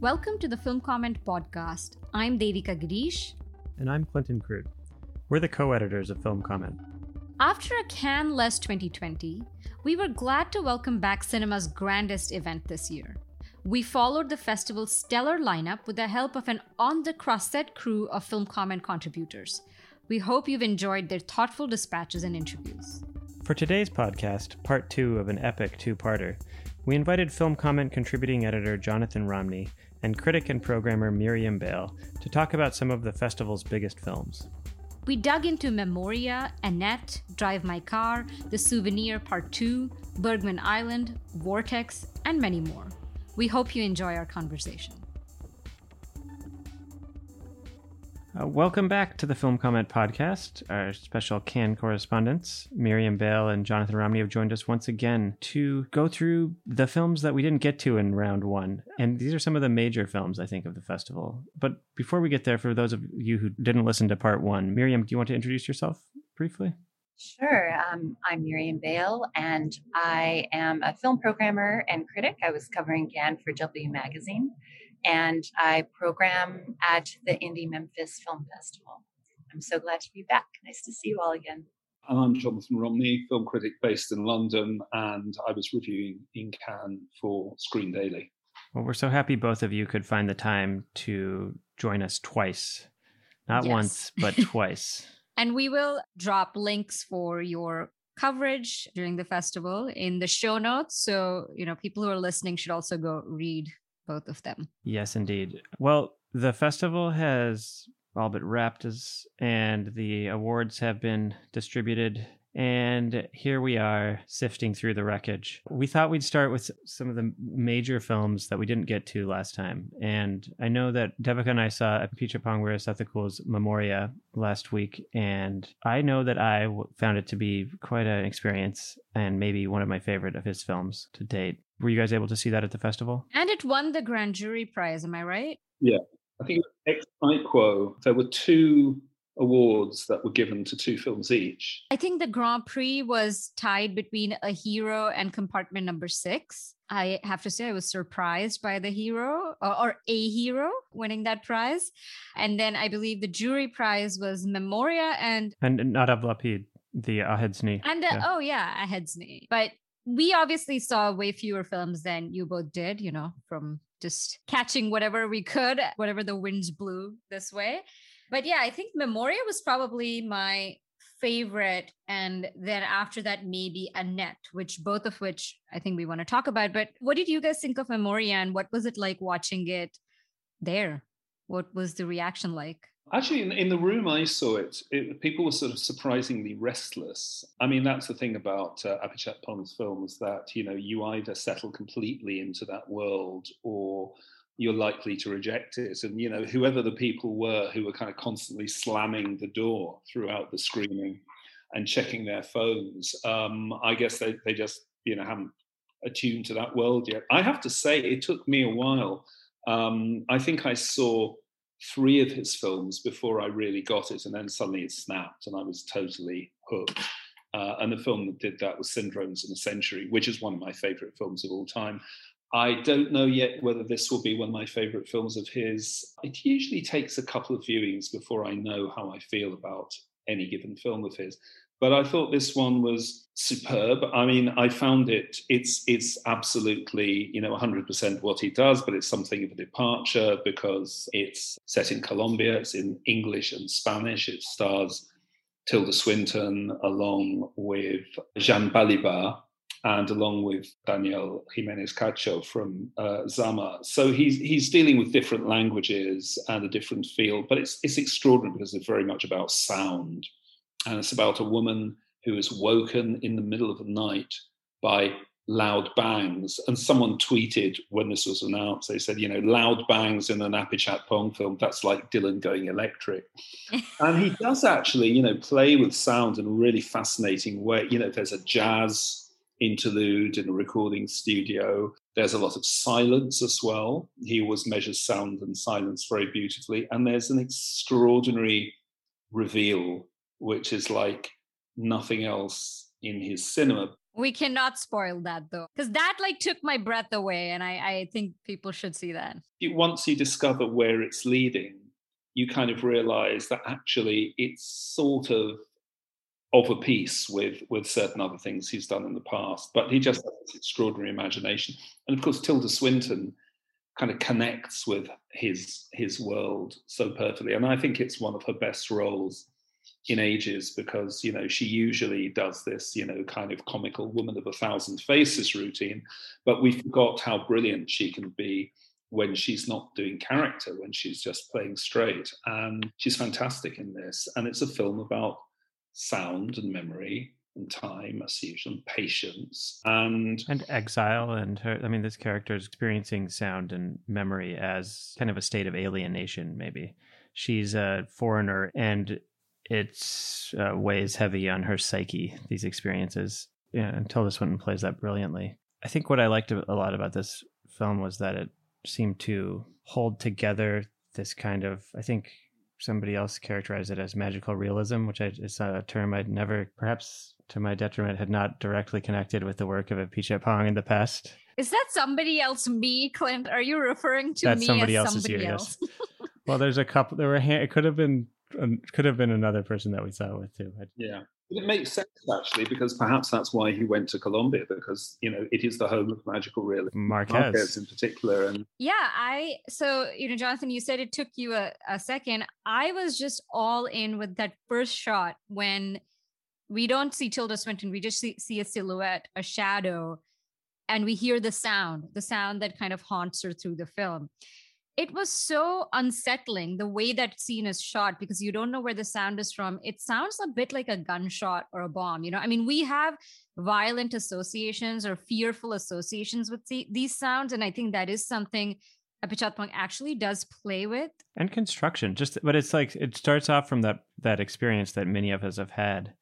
Welcome to the Film Comment Podcast. I'm Devika Girish. And I'm Clinton Krute. We're the co editors of Film Comment. After a Cannes less 2020, we were glad to welcome back cinema's grandest event this year. We followed the festival's stellar lineup with the help of an on the Croisette crew of Film Comment contributors. We hope you've enjoyed their thoughtful dispatches and interviews. For today's podcast, part two of an epic two parter, we invited Film Comment contributing editor Jonathan Romney and critic and programmer Miriam Bale to talk about some of the festival's biggest films. We dug into Memoria, Annette, Drive My Car, The Souvenir Part 2, Bergman Island, Vortex, and many more. We hope you enjoy our conversation. Uh, welcome back to the Film Comment Podcast. Our special Cannes correspondents, Miriam Bale and Jonathan Romney, have joined us once again to go through the films that we didn't get to in round one. And these are some of the major films, I think, of the festival. But before we get there, for those of you who didn't listen to part one, Miriam, do you want to introduce yourself briefly? Sure. Um, I'm Miriam Bale, and I am a film programmer and critic. I was covering Cannes for W Magazine and I program at the Indie Memphis Film Festival. I'm so glad to be back. Nice to see you all again. I'm Jonathan Romney, film critic based in London, and I was reviewing in Cannes for Screen Daily. Well, we're so happy both of you could find the time to join us twice. Not yes. once, but twice. And we will drop links for your coverage during the festival in the show notes. So, you know, people who are listening should also go read both of them. Yes, indeed. Well, the festival has all but wrapped us, and the awards have been distributed. And here we are sifting through the wreckage. We thought we'd start with some of the major films that we didn't get to last time. And I know that Devika and I saw Apichatpong Weerasethakul's Memoria last week. And I know that I found it to be quite an experience and maybe one of my favorite of his films to date. Were you guys able to see that at the festival? And it won the grand jury prize, am I right? Yeah. I think ex aequo, there were two awards that were given to two films each. I think the Grand Prix was tied between A Hero and Compartment Number Six. I have to say, I was surprised by The Hero or, or A Hero winning that prize. And then I believe the jury prize was Memoria and. And Nadav Lapid, the Ahed's Knee. And, uh, yeah. oh, yeah, Ahed's Knee. But we obviously saw way fewer films than you both did, you know, from just catching whatever we could, whatever the winds blew this way. But yeah, I think Memoria was probably my favorite. And then after that, maybe Annette, which both of which I think we want to talk about. But what did you guys think of Memoria and what was it like watching it there? What was the reaction like? Actually, in, in the room I saw it, it, people were sort of surprisingly restless. I mean, that's the thing about uh, Apichatpong's films that, you know, you either settle completely into that world or you're likely to reject it. And, you know, whoever the people were who were kind of constantly slamming the door throughout the screening and checking their phones, um, I guess they, they just, you know, haven't attuned to that world yet. I have to say, it took me a while. Um, I think I saw three of his films before I really got it, and then suddenly it snapped, and I was totally hooked. Uh, and the film that did that was Syndromes and a Century, which is one of my favorite films of all time. I don't know yet whether this will be one of my favorite films of his. It usually takes a couple of viewings before I know how I feel about any given film of his. But I thought this one was superb. I mean, I found it, it's, it's absolutely, you know, 100% what he does, but it's something of a departure because it's set in Colombia, it's in English and Spanish. It stars Tilda Swinton along with Jeanne Balibar, and along with Daniel Giménez Cacho from uh, Zama. So he's he's dealing with different languages and a different field, but it's it's extraordinary because it's very much about sound, and it's about a woman who is woken in the middle of the night by loud bangs. And someone tweeted when this was announced, they said, you know, loud bangs in an Apichatpong film, that's like Dylan going electric. and he does actually, you know, play with sound in a really fascinating way. You know, there's a jazz interlude in a recording studio. There's a lot of silence as well. He always measures sound and silence very beautifully. And there's an extraordinary reveal which is like nothing else in his cinema. We cannot spoil that though, because that like took my breath away, and I, I think people should see that. Once you discover where it's leading, you kind of realize that actually it's sort of of a piece with with certain other things he's done in the past. But he just has this extraordinary imagination, and of course Tilda Swinton kind of connects with his his world so perfectly, and I think it's one of her best roles in ages because you know she usually does this you know kind of comical woman of a thousand faces routine but we forgot how brilliant she can be when she's not doing character when she's just playing straight. And she's fantastic in this. And it's a film about sound and memory and time as usual and patience and and exile and her i mean this character is experiencing sound and memory as kind of a state of alienation maybe. She's a foreigner and it uh, weighs heavy on her psyche these experiences. Yeah and tilda swinton plays that brilliantly. I think what i liked a lot about this film was that it seemed to hold together this kind of i think somebody else characterized it as magical realism, which I, is a term I'd never, perhaps to my detriment, had not directly connected with the work of Apichatpong in the past. Is that somebody else, me, Clint? Are you referring to That's me somebody as else somebody here, else? Yes. well, there's a couple. There were. It could have been. Could have been another person that we saw with too. Yeah. It makes sense actually, because perhaps that's why he went to Colombia, because you know it is the home of magical realism. Marquez. Marquez in particular, and yeah, I so you know, Jonathan, you said it took you a, a second. I was just all in with that first shot when we don't see Tilda Swinton, we just see, see a silhouette, a shadow, and we hear the sound, the sound that kind of haunts her through the film it was so unsettling the way that scene is shot because you don't know where the sound is from. It sounds a bit like a gunshot or a bomb. You know, I mean, we have violent associations or fearful associations with the, these sounds. And I think that is something Apichatpong actually does play with. And construction, just, but it's like, it starts off from that, that experience that many of us have had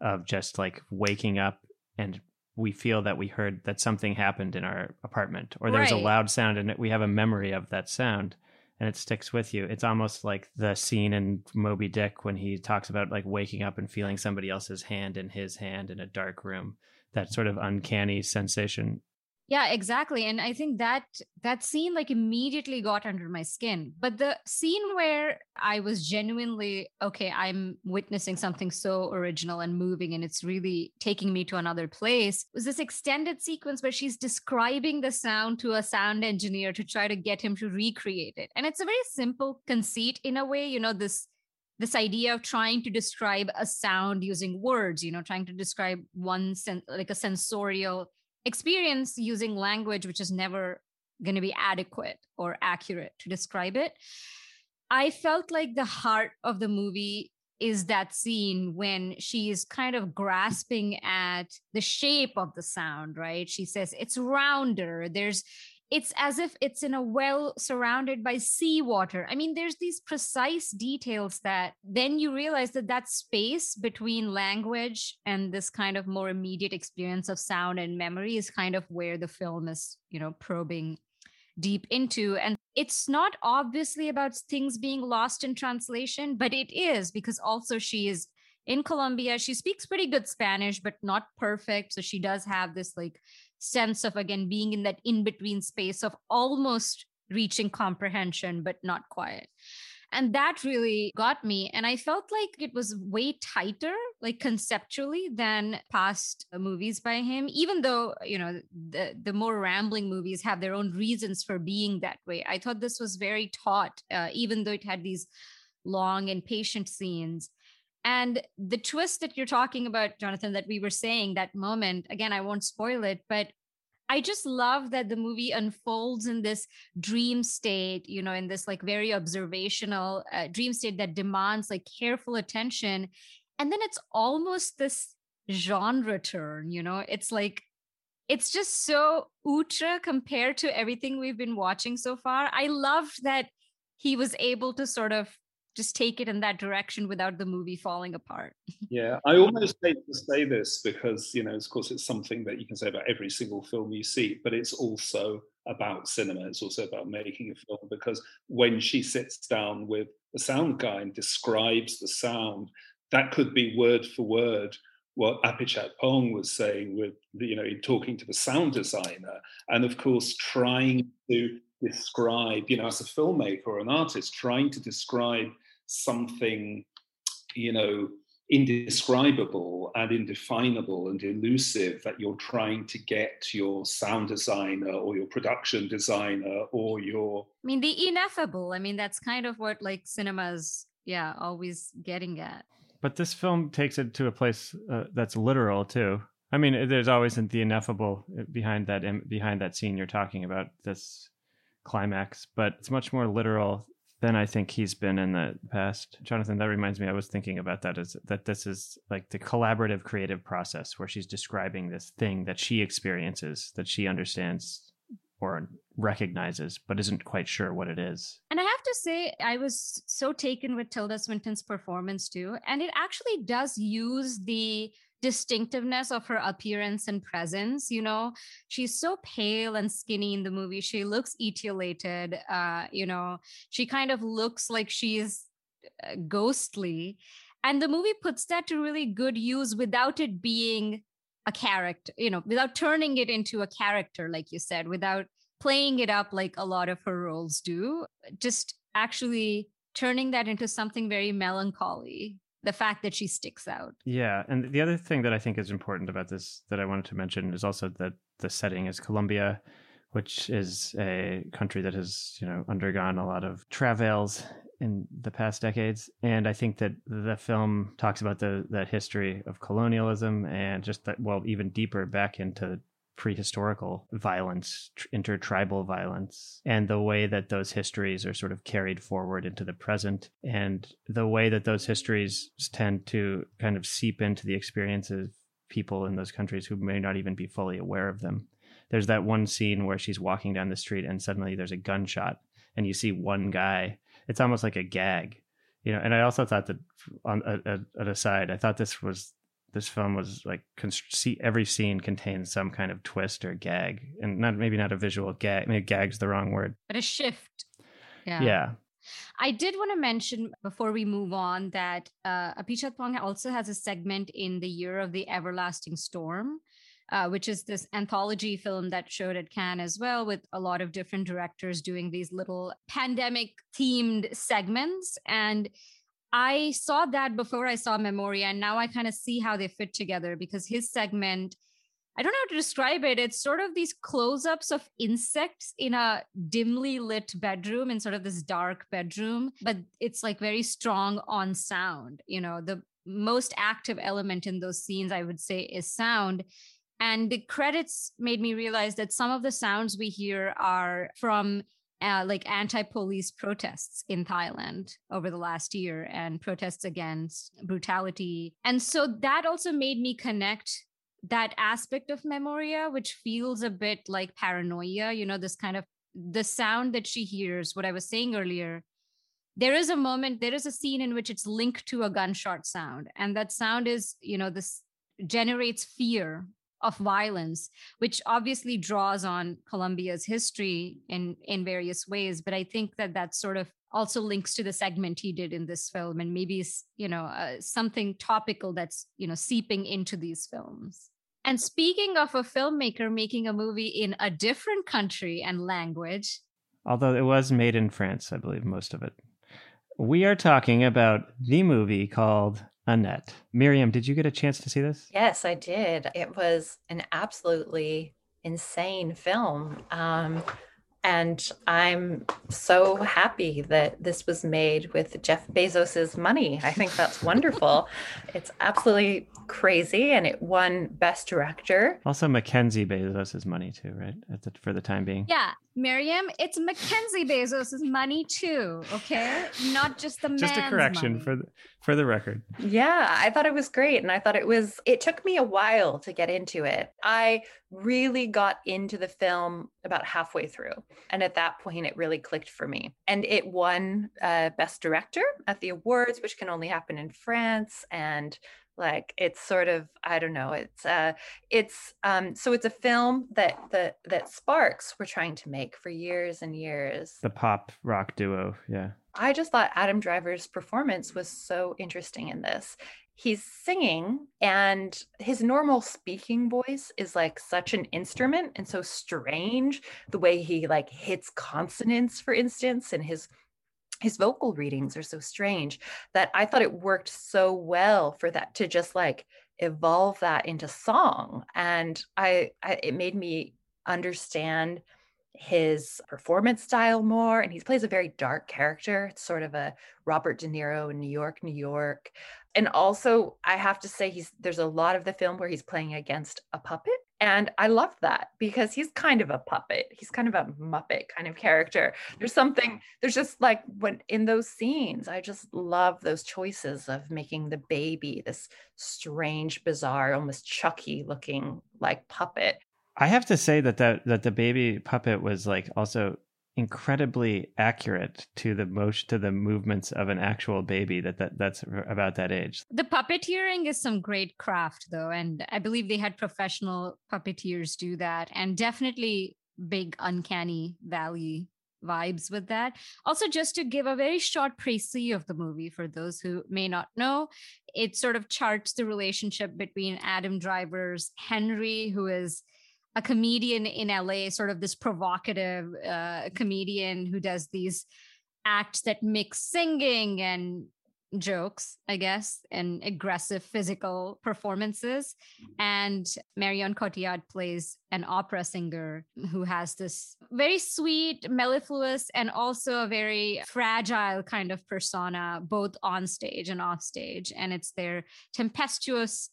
of just like waking up and we feel that we heard that something happened in our apartment or there's right. a loud sound and we have a memory of that sound and it sticks with you. It's almost like the scene in Moby Dick when he talks about like waking up and feeling somebody else's hand in his hand in a dark room. That sort of uncanny sensation yeah exactly and i think that that scene like immediately got under my skin but the scene where i was genuinely okay i'm witnessing something so original and moving and it's really taking me to another place was this extended sequence where she's describing the sound to a sound engineer to try to get him to recreate it and it's a very simple conceit in a way you know this this idea of trying to describe a sound using words you know trying to describe one sen- like a sensorial experience using language which is never going to be adequate or accurate to describe it. I felt like the heart of the movie is that scene when she's kind of grasping at the shape of the sound, right? She says it's rounder. There's it's as if it's in a well surrounded by seawater. I mean, there's these precise details that then you realize that that space between language and this kind of more immediate experience of sound and memory is kind of where the film is, you know, probing deep into. And it's not obviously about things being lost in translation, but it is because also she is in Colombia. She speaks pretty good Spanish, but not perfect. So she does have this like sense of again being in that in between space of almost reaching comprehension but not quite and that really got me and i felt like it was way tighter like conceptually than past movies by him even though you know the the more rambling movies have their own reasons for being that way. I thought this was very taut uh, even though it had these long and patient scenes and the twist that you're talking about, Jonathan, that we were saying that moment, again, I won't spoil it, but I just love that the movie unfolds in this dream state, you know, in this like very observational uh, dream state that demands like careful attention. And then it's almost this genre turn, you know, it's like, it's just so ultra compared to everything we've been watching so far. I loved that he was able to sort of just take it in that direction without the movie falling apart. yeah, I um, almost hate to say this because, you know, of course, it's something that you can say about every single film you see, but it's also about cinema. It's also about making a film because when she sits down with the sound guy and describes the sound, that could be word for word what Apichat Pong was saying with, you know, in talking to the sound designer, and of course trying to describe, you know, as a filmmaker or an artist, trying to describe something, you know, indescribable and indefinable and elusive that you're trying to get your sound designer or your production designer or your I mean the ineffable. I mean that's kind of what like cinema's yeah, always getting at. But this film takes it to a place uh, that's literal too. I mean, there's always the ineffable uh, behind that behind that scene you're talking about this climax, but it's much more literal than I think he's been in the past. Jonathan, that reminds me, I was thinking about that is that this is like the collaborative creative process where she's describing this thing that she experiences, that she understands or recognizes, but isn't quite sure what it is. And I have to say, I was so taken with Tilda Swinton's performance too. And it actually does use the distinctiveness of her appearance and presence you know? She's so pale and skinny in the movie. She looks etiolated uh you know? She kind of looks like she's uh, ghostly. And the movie puts that to really good use without it being a character you know without turning it into a character like you said without playing it up like a lot of her roles do. Just actually turning that into something very melancholy the fact that she sticks out. Yeah, and the other thing that I think is important about this that I wanted to mention is also that the setting is Colombia, which is a country that has, you know, undergone a lot of travails in the past decades and i think that the film talks about the that history of colonialism and just that well even deeper back into prehistorical violence, intertribal violence, and the way that those histories are sort of carried forward into the present, and the way that those histories tend to kind of seep into the experiences of people in those countries who may not even be fully aware of them. There's that one scene where she's walking down the street and suddenly there's a gunshot and you see one guy. It's almost like a gag you know and i also thought that on a, an aside i thought this was this film was like see every scene contains some kind of twist or gag and not maybe not a visual gag maybe gag's the wrong word. But a shift. Yeah. Yeah. I did want to mention before we move on that uh, Apichatpong also has a segment in the Year of the Everlasting Storm, uh, which is this anthology film that showed at Cannes as well, with a lot of different directors doing these little pandemic themed segments. And I saw that before I saw Memoria, and now I kind of see how they fit together because his segment, I don't know how to describe it. It's sort of these close ups of insects in a dimly lit bedroom, in sort of this dark bedroom, but it's like very strong on sound. You know, the most active element in those scenes, I would say, is sound. And the credits made me realize that some of the sounds we hear are from uh, like anti-police protests in Thailand over the last year and protests against brutality. And so that also made me connect that aspect of Memoria, which feels a bit like paranoia, you know, this kind of the sound that she hears, what I was saying earlier. There is a moment, there is a scene in which it's linked to a gunshot sound. And that sound is, you know, this generates fear of violence, which obviously draws on Colombia's history in in various ways. But I think that that sort of also links to the segment he did in this film, and maybe you know uh, something topical that's you know seeping into these films. And speaking of a filmmaker making a movie in a different country and language, although it was made in France, I believe most of it. We are talking about the movie called Annette. Miriam, did you get a chance to see this? Yes, I did. It was an absolutely insane film. Um, and I'm so happy that this was made with Jeff Bezos's money. I think that's wonderful. it's absolutely crazy, and it won Best Director. Also, Mackenzie Bezos's money too, right? The, for the time being. Yeah, Miriam, it's Mackenzie Bezos's money too. Okay, not just the money. just a correction money. for the for the record. Yeah, I thought it was great, and I thought it was. It took me a while to get into it. I really got into the film about halfway through, and at that point, it really clicked for me. And it won uh, Best Director at the awards, which can only happen in France, and like it's sort of i don't know it's uh it's um so it's a film that that that sparks were trying to make for years and years the pop rock duo yeah I just thought Adam Driver's performance was so interesting in this. He's singing, and his normal speaking voice is like such an instrument and so strange. The way he like hits consonants, for instance, and his his vocal readings are so strange that I thought it worked so well for that to just like evolve that into song. And I, I it made me understand his performance style more and he plays a very dark character. It's sort of a robert de niro in new york new york. And also i have to say he's there's a lot of the film where he's playing against a puppet and i love that because he's kind of a puppet. He's kind of a muppet kind of character. There's something there's just like when in those scenes i just love those choices of making the baby this strange bizarre almost chucky looking like puppet I have to say that that that the baby puppet was like also incredibly accurate to the motion to the movements of an actual baby that, that that's about that age. The puppeteering is some great craft though and I believe they had professional puppeteers do that and definitely big uncanny valley vibes with that. Also, just to give a very short précis of the movie for those who may not know, it sort of charts the relationship between Adam Driver's Henry, who is a comedian in LA, sort of this provocative uh, comedian who does these acts that mix singing and jokes, I guess, and aggressive physical performances. And Marion Cotillard plays an opera singer who has this very sweet, mellifluous, and also a very fragile kind of persona, both on stage and off stage. And it's their tempestuous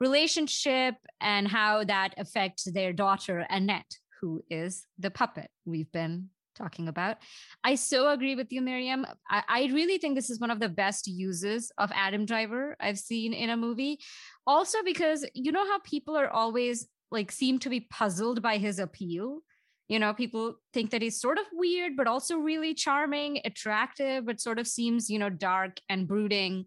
relationship and how that affects their daughter, Annette, who is the puppet we've been talking about. I so agree with you, Miriam. I, I, really think this is one of the best uses of Adam Driver I've seen in a movie. Also, because you know how people are always like seem to be puzzled by his appeal. You know, people think that he's sort of weird, but also really charming, attractive, but sort of seems, you know, dark and brooding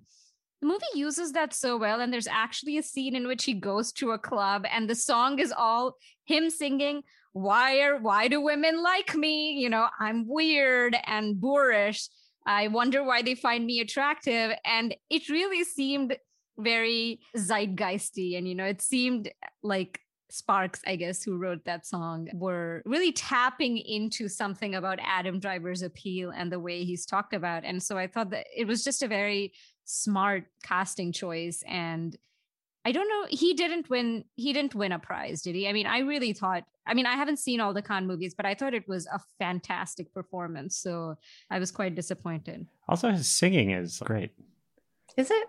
the movie uses that so well and there's actually a scene in which he goes to a club and the song is all him singing why are why do women like me? You know i'm weird and boorish. I wonder why they find me attractive. And it really seemed very zeitgeisty and you know it seemed like Sparks, I guess, who wrote that song, were really tapping into something about Adam Driver's appeal and the way he's talked about. And so I thought that it was just a very smart casting choice and I don't know. He didn't win. He didn't win a prize, did he? I mean, I really thought. I mean, I haven't seen all the Cannes movies, but I thought it was a fantastic performance. So I was quite disappointed. Also, his singing is great. Is it?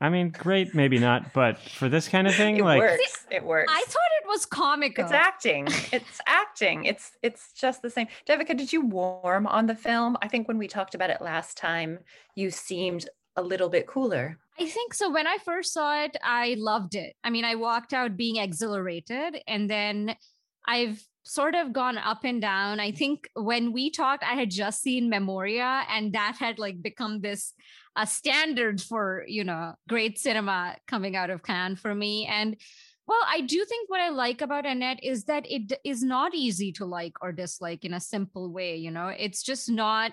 I mean, great, maybe not, but for this kind of thing, it like works. It works. I thought it was comical. It's acting. It's acting. It's it's just the same. Devika, did you warm on the film? I think when we talked about it last time, you seemed a little bit cooler. I think so. When I first saw it, I loved it. I mean, I walked out being exhilarated, and then I've sort of gone up and down. I think when we talked, I had just seen Memoria, and that had like become this a standard for you know great cinema coming out of Cannes for me. And well, I do think what I like about Annette is that it is not easy to like or dislike in a simple way. You know, it's just not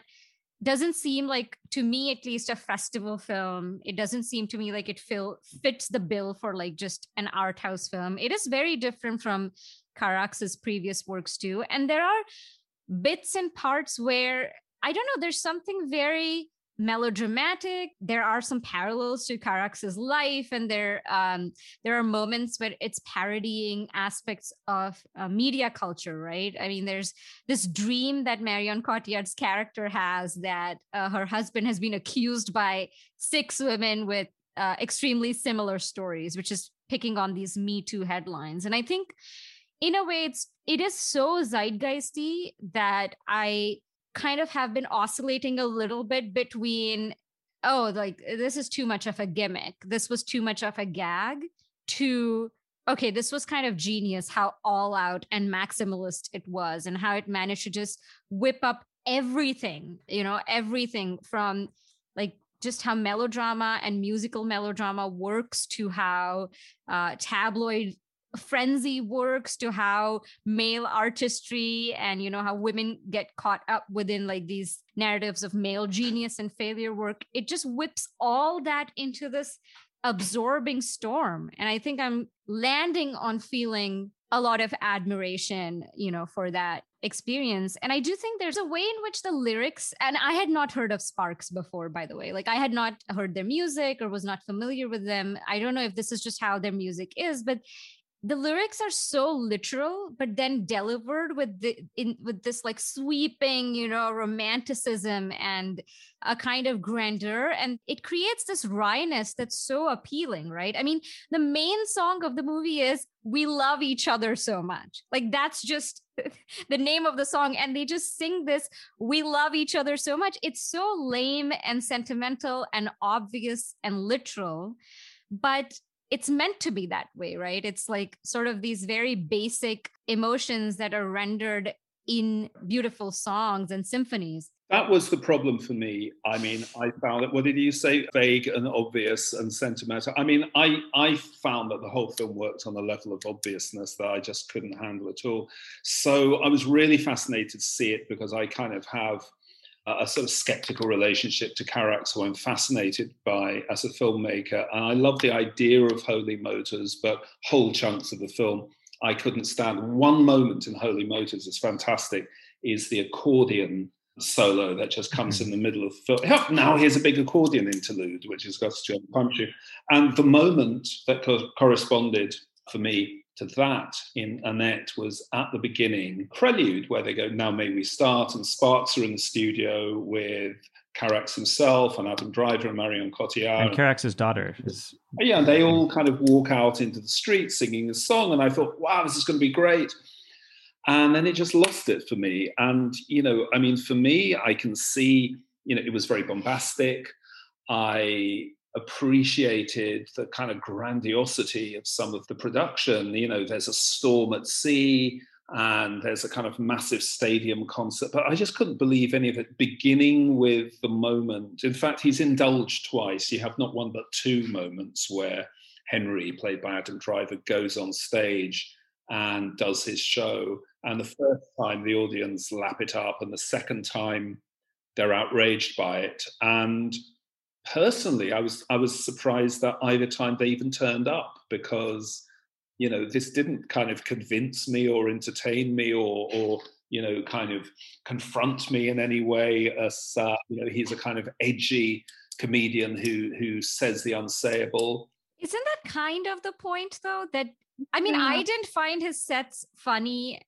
doesn't seem like to me at least a festival film. It doesn't seem to me like it feel, fits the bill for like just an art house film. It is very different from carax's previous works too. And there are bits and parts where i don't know there's something very melodramatic. There are some parallels to Carax's life, and there um, there are moments where it's parodying aspects of uh, media culture, right? I mean, there's this dream that Marion Cotillard's character has that uh, her husband has been accused by six women with uh, extremely similar stories, which is picking on these Me Too headlines, and I think. In a way, it's it is so zeitgeisty that I kind of have been oscillating a little bit between oh like this is too much of a gimmick. This was too much of a gag to okay this was kind of genius how all out and maximalist it was and how it managed to just whip up everything you know everything from like just how melodrama and musical melodrama works to how uh, tabloid frenzy works to how male artistry and you know how women get caught up within like these narratives of male genius and failure work. It just whips all that into this absorbing storm. And i think i'm landing on feeling a lot of admiration you know for that experience. And i do think there's a way in which the lyrics and i had not heard of sparks before by the way. Like i had not heard their music or was not familiar with them. I don't know if this is just how their music is but the lyrics are so literal but then delivered with the in with this like sweeping you know romanticism and a kind of grandeur. And it creates this wryness that's so appealing right? I mean the main song of the movie is we love each other so much. Like that's just the name of the song. And they just sing this we love each other so much. It's so lame and sentimental and obvious and literal but it's meant to be that way, right? It's like sort of these very basic emotions that are rendered in beautiful songs and symphonies. That was the problem for me. I mean, I found it, what did you say? Vague and obvious and sentimental. I mean, I, I found that the whole film worked on a level of obviousness that I just couldn't handle at all. So I was really fascinated to see it because I kind of have a sort of skeptical relationship to Carax, who I'm fascinated by as a filmmaker. And I love the idea of Holy Motors, but whole chunks of the film I couldn't stand. One moment in Holy Motors is fantastic, is the accordion solo that just comes mm-hmm. in the middle of the film. Now here's a big accordion interlude, which has got to punch you. And the moment that co- corresponded for me to that in Annette was at the beginning, Prelude, where they go, Now may we start, and Sparks are in the studio with Carax himself and Adam Driver and Marion Cotillard. And Carax's daughter is. Oh, yeah, and they all kind of walk out into the street singing a song. And I thought, wow, this is going to be great. And then it just lost it for me. And, you know, I mean, for me, I can see, you know, it was very bombastic. I appreciated the kind of grandiosity of some of the production. You know, there's a storm at sea and there's a kind of massive stadium concert, but I just couldn't believe any of it, beginning with the moment. In fact, he's indulged twice. You have not one but two moments where Henry, played by Adam Driver, goes on stage and does his show. And the first time the audience lap it up, and the second time they're outraged by it. And personally, I was I was surprised that either time they even turned up because you know this didn't kind of convince me or entertain me or or you know kind of confront me in any way as uh, you know he's a kind of edgy comedian who who says the unsayable isn't that kind of the point though that i mean yeah. i didn't find his sets funny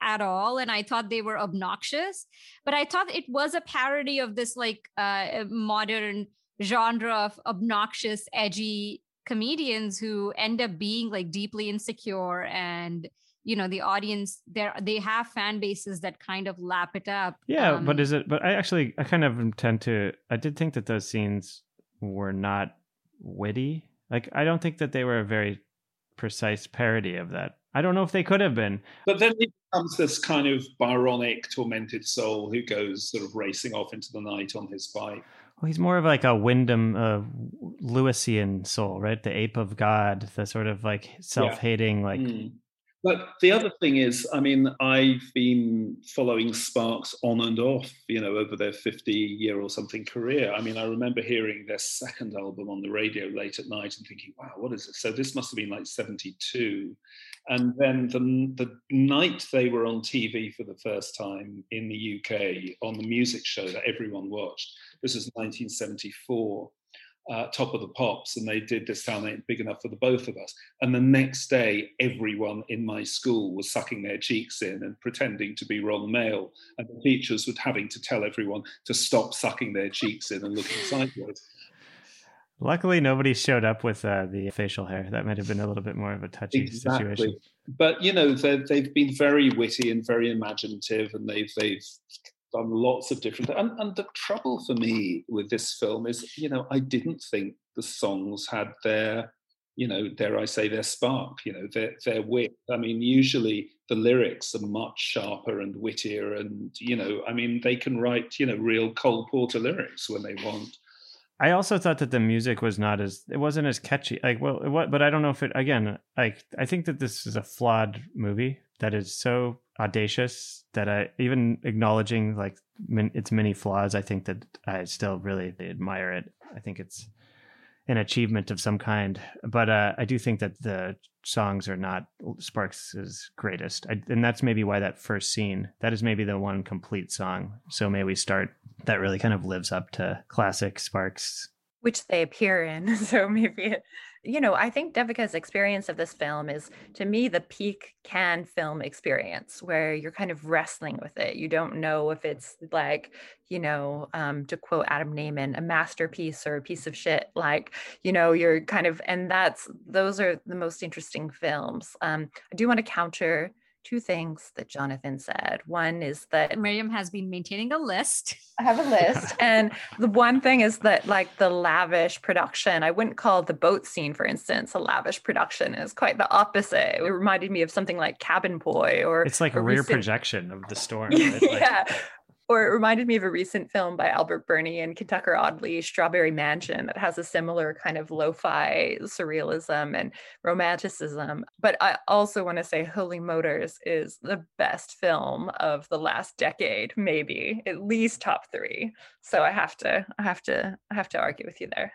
at all and i thought they were obnoxious but i thought it was a parody of this like uh, modern genre of obnoxious, edgy comedians who end up being like deeply insecure and you know the audience there they have fan bases that kind of lap it up yeah um, but is it but i actually i kind of tend to i did think that those scenes were not witty. Like i don't think that they were a very precise parody of that. I don't know if they could have been. But then he becomes this kind of Byronic tormented soul who goes sort of racing off into the night on his bike well, he's more of like a Wyndham uh, Lewisian soul, right? The ape of God, the sort of like self-hating, yeah. like. Mm. But the other thing is, I mean, I've been following Sparks on and off, you know, over their 50 year or something career. I mean, I remember hearing their second album on the radio late at night and thinking, wow, what is it? So this must have been like 72. And then the, the night they were on TV for the first time in the UK on the music show that everyone watched, this was 1974. Uh, top of the pops, and they did this town ain't big enough for the both of us. And the next day, everyone in my school was sucking their cheeks in and pretending to be Ron Mael, and the teachers were having to tell everyone to stop sucking their cheeks in and looking sideways. Luckily, nobody showed up with uh, the facial hair. That might have been a little bit more of a touchy exactly. situation. But you know, they've been very witty and very imaginative, and they've they've done lots of different. And, and the trouble for me with this film is, you know, I didn't think the songs had their, you know, dare I say, their spark. You know, their their wit. I mean, usually the lyrics are much sharper and wittier, and you know, I mean, they can write, you know, real Cole Porter lyrics when they want I also thought that the music was not as it wasn't as catchy. Like, well, what? But I don't know if it. Again, like I think that this is a flawed movie that is so audacious that I even acknowledging like min, its many flaws. I think that I still really admire it. I think it's an achievement of some kind. But uh, I do think that the songs are not Sparks' greatest, I, and that's maybe why that first scene that is maybe the one complete song. So may we start that really kind of lives up to classic Sparks, which they appear in. So maybe it you know, I think Devika's experience of this film is to me the peak Cannes film experience where you're kind of wrestling with it. You don't know if it's like, you know, um, to quote Adam Nayman, a masterpiece or a piece of shit. Like, you know, you're kind of, and that's, those are the most interesting films. Um, I do want to counter two things that Jonathan said. One is that Miriam has been maintaining a list. I have a list. and the one thing is that, like, the lavish production, I wouldn't call the boat scene, for instance, a lavish production. It's quite the opposite. It reminded me of something like Cabin Boy or. It's like a, a rear recent... projection of the storm. Right? yeah or it reminded me of a recent film by Albert Birney and Kentucker Audley, Strawberry Mansion, that has a similar kind of lo-fi surrealism and romanticism. But I also want to say Holy Motors is the best film of the last decade, maybe at least top three. So I have to, I have to, I have to argue with you there.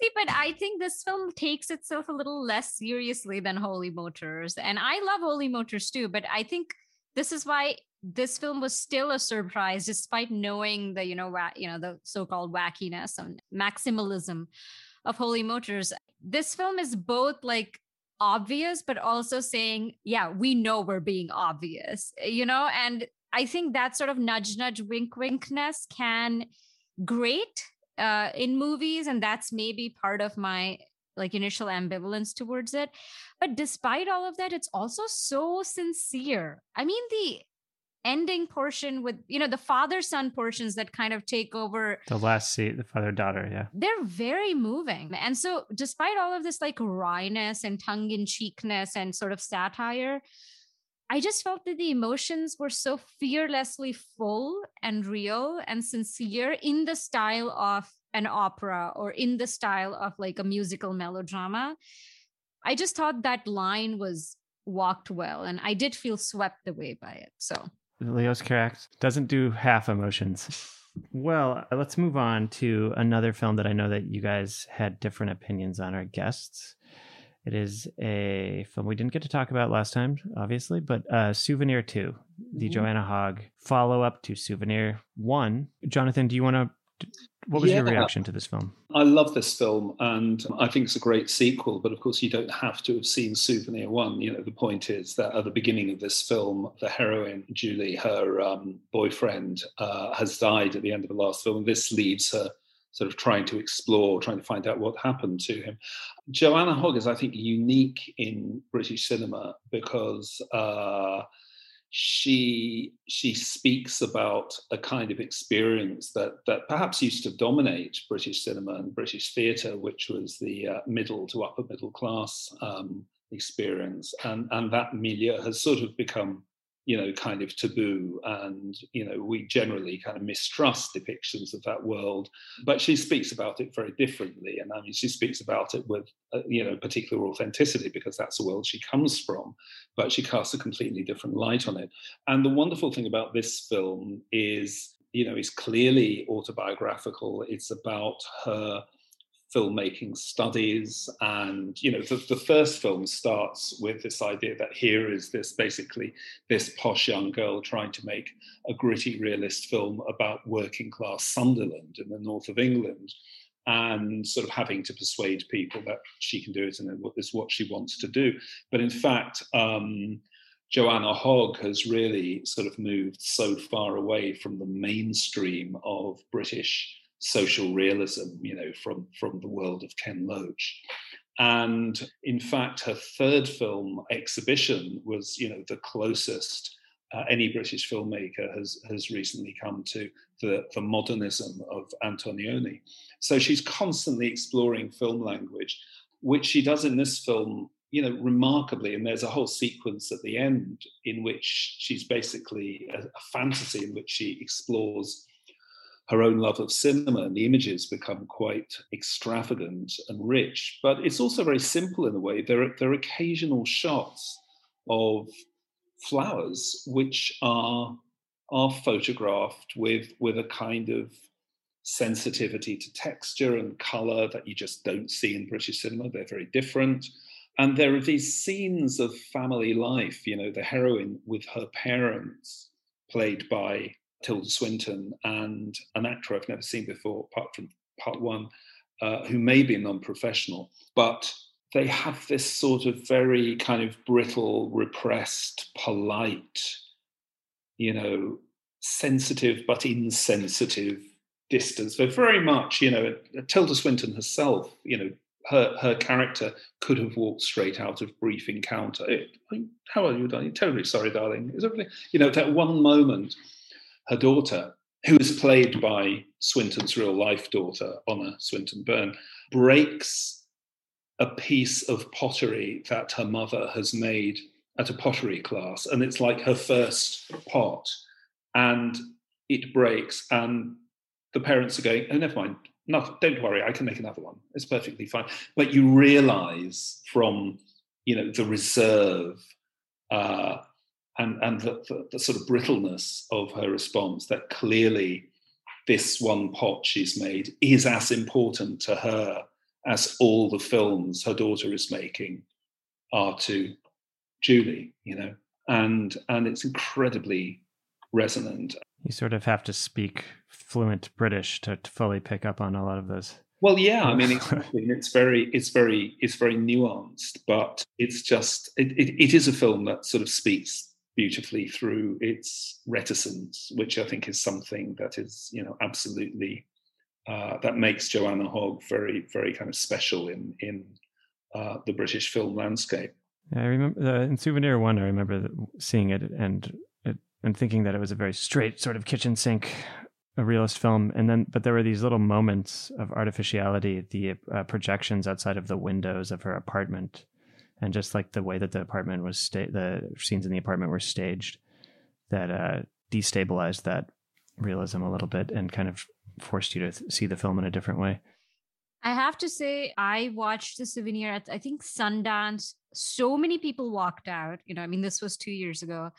See, but I think this film takes itself a little less seriously than Holy Motors. And I love Holy Motors too, but I think this is why this film was still a surprise despite knowing the you know wa- you know the so-called wackiness and maximalism of Holy Motors. This film is both like obvious but also saying, yeah, we know we're being obvious. You know, and I think that sort of nudge nudge wink winkness can great uh, in movies, and that's maybe part of my like initial ambivalence towards it. But despite all of that, it's also so sincere. I mean, the ending portion with you know the father son portions that kind of take over the last seat the father daughter yeah they're very moving and so despite all of this like wryness and tongue-in-cheekness and sort of satire I just felt that the emotions were so fearlessly full and real and sincere in the style of an opera or in the style of like a musical melodrama. I just thought that line was walked well and I did feel swept away by it. So Leos Carax doesn't do half emotions. Well, uh, let's move on to another film that I know that you guys had different opinions on our guests. It is a film we didn't get to talk about last time, obviously, but uh, Souvenir 2, the mm-hmm. Joanna Hogg follow up to Souvenir 1. Jonathan, do you want to? What was yeah. your reaction to this film? I love this film and I think it's a great sequel, but of course, you don't have to have seen Souvenir 1. You know, the point is that at the beginning of this film, the heroine, Julie, her um, boyfriend, uh, has died at the end of the last film. This leaves her sort of trying to explore, trying to find out what happened to him. Joanna Hogg is, I think, unique in British cinema because uh, she she speaks about a kind of experience that that perhaps used to dominate British cinema and British theatre, which was the uh, middle to upper middle class um, experience, and and that milieu has sort of become you know, kind of taboo. And, you know, we generally kind of mistrust depictions of that world. But she speaks about it very differently. And I mean, she speaks about it with, uh, you know, particular authenticity because that's the world she comes from. But she casts a completely different light on it. And the wonderful thing about this film is, you know, it's clearly autobiographical. It's about her filmmaking studies and you know the, the first film starts with this idea that here is this basically this posh young girl trying to make a gritty realist film about working class sunderland in the north of england and sort of having to persuade people that she can do it and it's what she wants to do. But in fact um, Joanna Hogg has really sort of moved so far away from the mainstream of British social realism, you know, from, from the world of Ken Loach. And in fact, her third film, Exhibition, was, you know, the closest uh, any British filmmaker has has recently come to the, the modernism of Antonioni. So she's constantly exploring film language, which she does in this film, you know, remarkably. And there's a whole sequence at the end in which she's basically a, a fantasy in which she explores her own love of cinema and the images become quite extravagant and rich. But it's also very simple in a way. There are, there are occasional shots of flowers which are are photographed with with a kind of sensitivity to texture and color that you just don't see in British cinema. They're very different. And there are these scenes of family life, you know, the heroine with her parents, played by Tilda Swinton, and an actor I've never seen before, apart from part one, uh, who may be non professional, but they have this sort of very kind of brittle, repressed, polite, you know, sensitive but insensitive distance. They're very much, you know, Tilda Swinton herself, you know, her her character could have walked straight out of Brief Encounter. It, how are you, darling? Terribly sorry, darling. Is everything? You know, that one moment, her daughter, who is played by Swinton's real life daughter, Honor Swinton Byrne, breaks a piece of pottery that her mother has made at a pottery class, and it's like her first pot, and it breaks, and the parents are going, "Oh, never mind, no, don't worry, I can make another one. It's perfectly fine." But you realise from you know the reserve uh, and and the, the, the sort of brittleness of her response that clearly this one pot she's made is as important to her as all the films her daughter is making are to Julie, you know, and and it's incredibly resonant. You sort of have to speak fluent British to, to fully pick up on a lot of those. Well, yeah, I mean, exactly. it's very, it's very, it's very nuanced, but it's just, it, it, it is a film that sort of speaks beautifully through its reticence, which I think is something that is, you know, absolutely uh, that makes Joanna Hogg very, very kind of special in in uh, the British film landscape. I remember uh, in Souvenir One. I remember seeing it and it, and thinking that it was a very straight sort of kitchen sink, a realist film. And then, but there were these little moments of artificiality, the uh, projections outside of the windows of her apartment, and just like the way that the apartment was sta- the scenes in the apartment were staged, that uh, destabilized that realism a little bit and kind of forced you to th- see the film in a different way? I have to say, I watched the souvenir at I think Sundance. So many people walked out. You know, I mean, this was two years ago.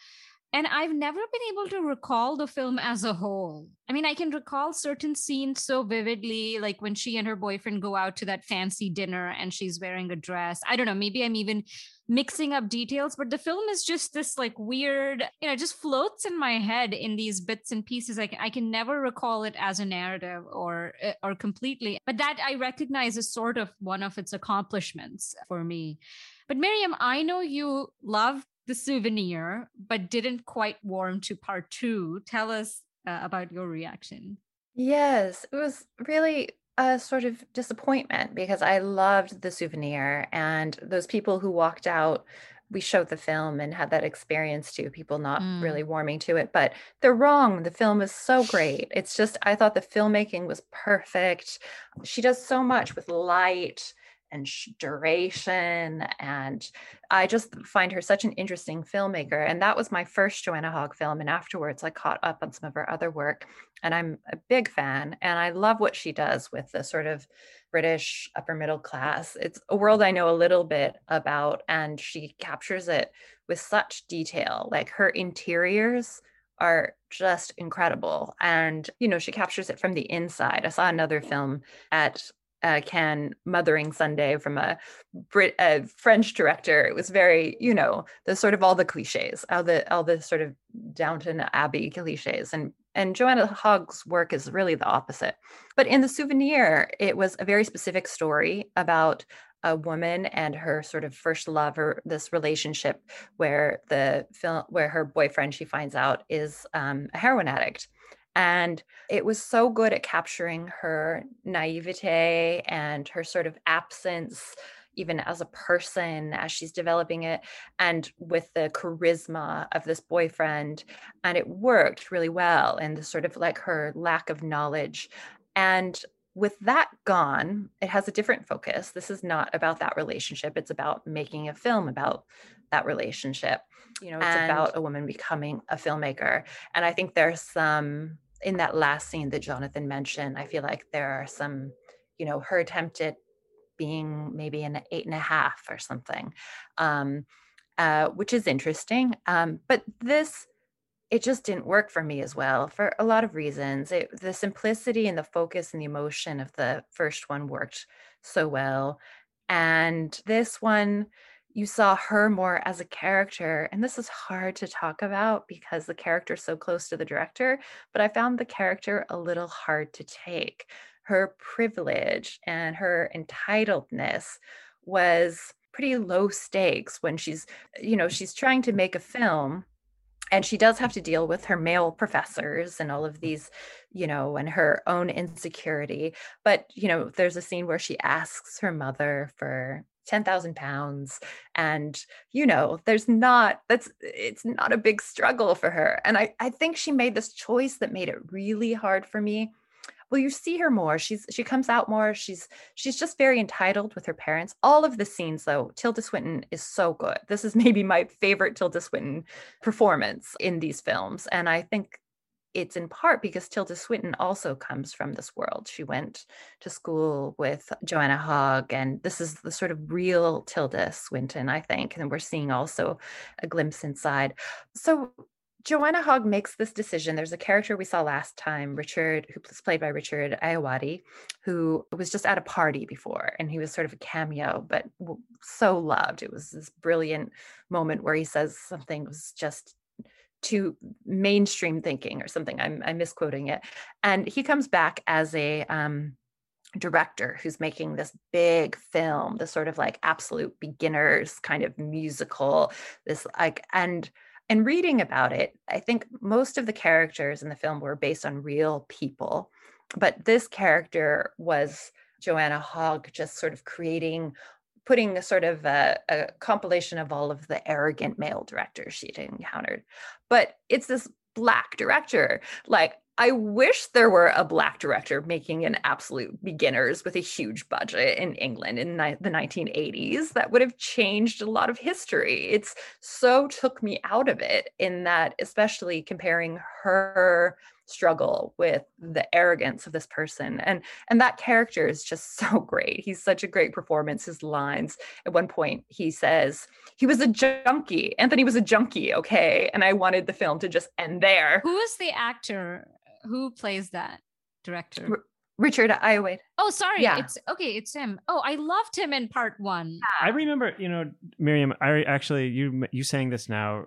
And I've never been able to recall the film as a whole. I mean, I can recall certain scenes so vividly, like when she and her boyfriend go out to that fancy dinner and she's wearing a dress. I don't know, maybe I'm even mixing up details, but the film is just this like weird, you know, just floats in my head in these bits and pieces. Like I can never recall it as a narrative or eh, or completely. But that I recognize as sort of one of its accomplishments for me. But Miriam, I know you love the souvenir, but didn't quite warm to part two. Tell us uh, about your reaction. Yes, it was really a sort of disappointment because I loved the souvenir and those people who walked out. We showed the film and had that experience too, people not mm. really warming to it, but they're wrong. The film is so great. It's just, I thought the filmmaking was perfect. She does so much with light and duration. And I just find her such an interesting filmmaker. And that was my first Joanna Hogg film. And afterwards, I caught up on some of her other work. And I'm a big fan. And I love what she does with the sort of British upper middle class. It's a world I know a little bit about. And she captures it with such detail. Like her interiors are just incredible. And, you know, she captures it from the inside. I saw another film at uh, Cannes Mothering Sunday from a, Brit, a French director. It was very, you know, the sort of all the cliches, all the all the sort of Downton Abbey cliches, and and Joanna Hogg's work is really the opposite. But in the souvenir, it was a very specific story about a woman and her sort of first love or this relationship where the film where her boyfriend she finds out is um, a heroin addict And it was so good at capturing her naivete and her sort of absence even as a person as she's developing it and with the charisma of this boyfriend and it worked really well and the sort of like her lack of knowledge. And with that gone it has a different focus. This is not about that relationship. It's about making a film about that relationship you know it's and, about a woman becoming a filmmaker and i think there's some in that last scene that jonathan mentioned i feel like there are some you know her attempt at being maybe an eight and a half or something, um, uh, which is interesting. Um, but this, it just didn't work for me as well for a lot of reasons. It, the simplicity and the focus and the emotion of the first one worked so well. And this one, you saw her more as a character. And this is hard to talk about because the character is so close to the director, but I found the character a little hard to take her privilege and her entitledness was pretty low stakes when she's you know she's trying to make a film and she does have to deal with her male professors and all of these you know and her own insecurity but you know there's a scene where she asks her mother for 10,000 pounds and you know there's not that's it's not a big struggle for her and I I think she made this choice that made it really hard for me. Well you see her more she's she comes out more she's she's just very entitled with her parents. All of the scenes though tilda swinton is so good. This is maybe my favorite tilda swinton performance in these films and i think it's in part because Tilda Swinton also comes from this world. She went to school with Joanna Hogg, and this is the sort of real Tilda Swinton, I think. And we're seeing also a glimpse inside. So Joanna Hogg makes this decision. There's a character we saw last time, Richard, who was played by Richard Ayoade, who was just at a party before, and he was sort of a cameo, but so loved. It was this brilliant moment where he says something was just too mainstream thinking or something. I'm, I'm misquoting it, and he comes back as a um, director who's making this big film, this sort of like absolute beginners kind of musical. This like and and reading about it, I think most of the characters in the film were based on real people, but this character was Joanna Hogg just sort of creating, putting a sort of a, a compilation of all of the arrogant male directors she'd encountered. But it's this black director. Like I wish there were a black director making an absolute beginners with a huge budget in England in ni- the 1980s. That would have changed a lot of history. It's so took me out of it in that, especially comparing her struggle with the arrogance of this person and and that character is just so great he's such a great performance his lines at one point he says he was a junkie anthony was a junkie okay and i wanted the film to just end there who is the actor who plays that director? R- Richard Ayoade. Oh, sorry. Yeah. It's okay. It's him. Oh, I loved him in part one. I remember, you know, Miriam. I actually you you saying this now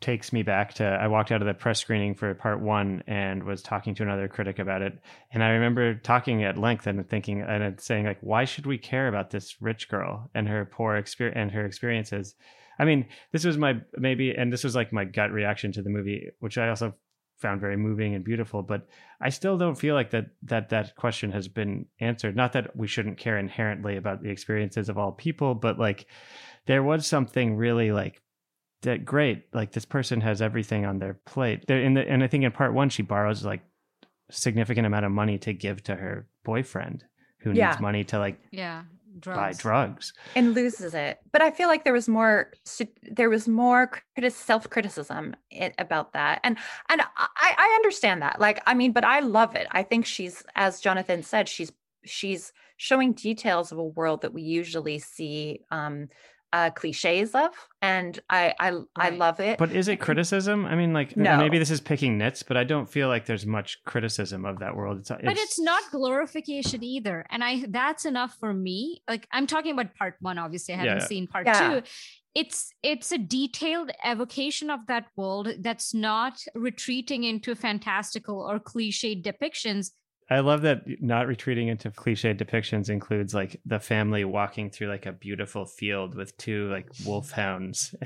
takes me back to I walked out of the press screening for part one and was talking to another critic about it, and I remember talking at length and thinking and saying like, why should we care about this rich girl and her poor experience and her experiences? I mean, this was my maybe, and this was like my gut reaction to the movie, which I also found very moving and beautiful but i still don't feel like that that that question has been answered not that we shouldn't care inherently about the experiences of all people but like there was something really like that great like this person has everything on their plate there in the and i think in part one she borrows like significant amount of money to give to her boyfriend who yeah. needs money to like yeah drugs. buy drugs and loses it. But I feel like there was more there was more self criticism about that, and and I, I understand that. Like I mean, but I love it. I think she's as Jonathan said, she's she's showing details of a world that we usually see um, uh, cliches of, and I I, right. I love it. But is it criticism? I mean, like no. maybe this is picking nits, but I don't feel like there's much criticism of that world. It's, it's, but it's not glorification either, and I that's enough for me. Like I'm talking about part one. Obviously, I haven't yeah. seen part yeah. two. It's it's a detailed evocation of that world that's not retreating into fantastical or cliche depictions I love that not retreating into cliche depictions includes like the family walking through like a beautiful field with two like wolfhounds.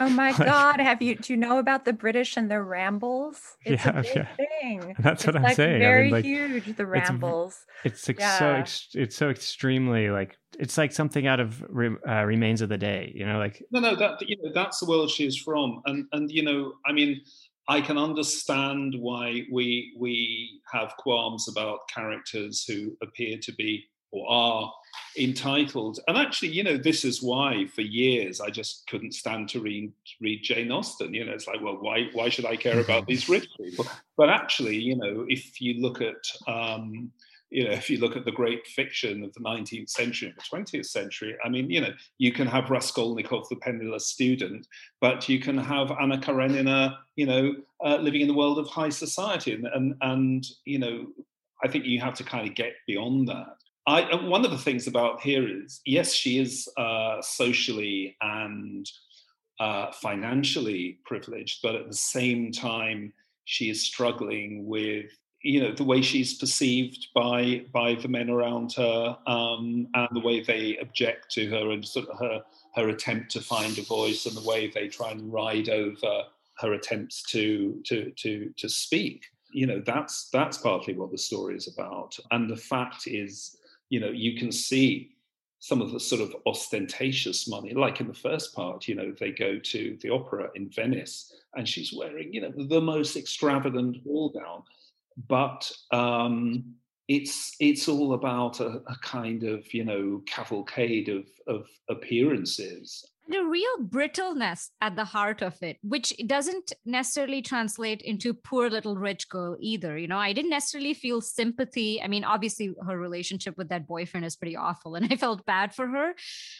oh my like, god, have you do you know about the British and their rambles? It's yeah, a big yeah. thing. That's what it's I'm like saying. Very I mean, like, huge, the rambles. It's, it's yeah. so ex- it's so extremely like it's like something out of re- uh, Remains of the Day, you know, like No, no, that you know that's the world she is from. And and you know, I mean I can understand why we we have qualms about characters who appear to be or are entitled. And actually, you know, this is why for years I just couldn't stand to read read Jane Austen. You know, it's like, well, why why should I care about these rich people? But actually, you know, if you look at um, you know, if you look at the great fiction of the 19th century and the 20th century, I mean, you know, you can have Raskolnikov, the penniless student, but you can have Anna Karenina, you know, uh, living in the world of high society. And, and, and, you know, I think you have to kind of get beyond that. I, uh, one of the things about here is, yes, she is uh, socially and uh, financially privileged, but at the same time, she is struggling with you know the way she's perceived by by the men around her um, and the way they object to her and sort of her her attempt to find a voice and the way they try and ride over her attempts to to to to speak you know that's that's partly what the story is about. And the fact is you know you can see some of the sort of ostentatious money like in the first part you know they go to the opera in venice and she's wearing you know the most extravagant ball gown but um, it's it's all about a, a, kind of you know cavalcade of of appearances a real brittleness at the heart of it, which doesn't necessarily translate into poor little rich girl either. You know, I didn't necessarily feel sympathy. I mean, obviously, her relationship with that boyfriend is pretty awful, and I felt bad for her.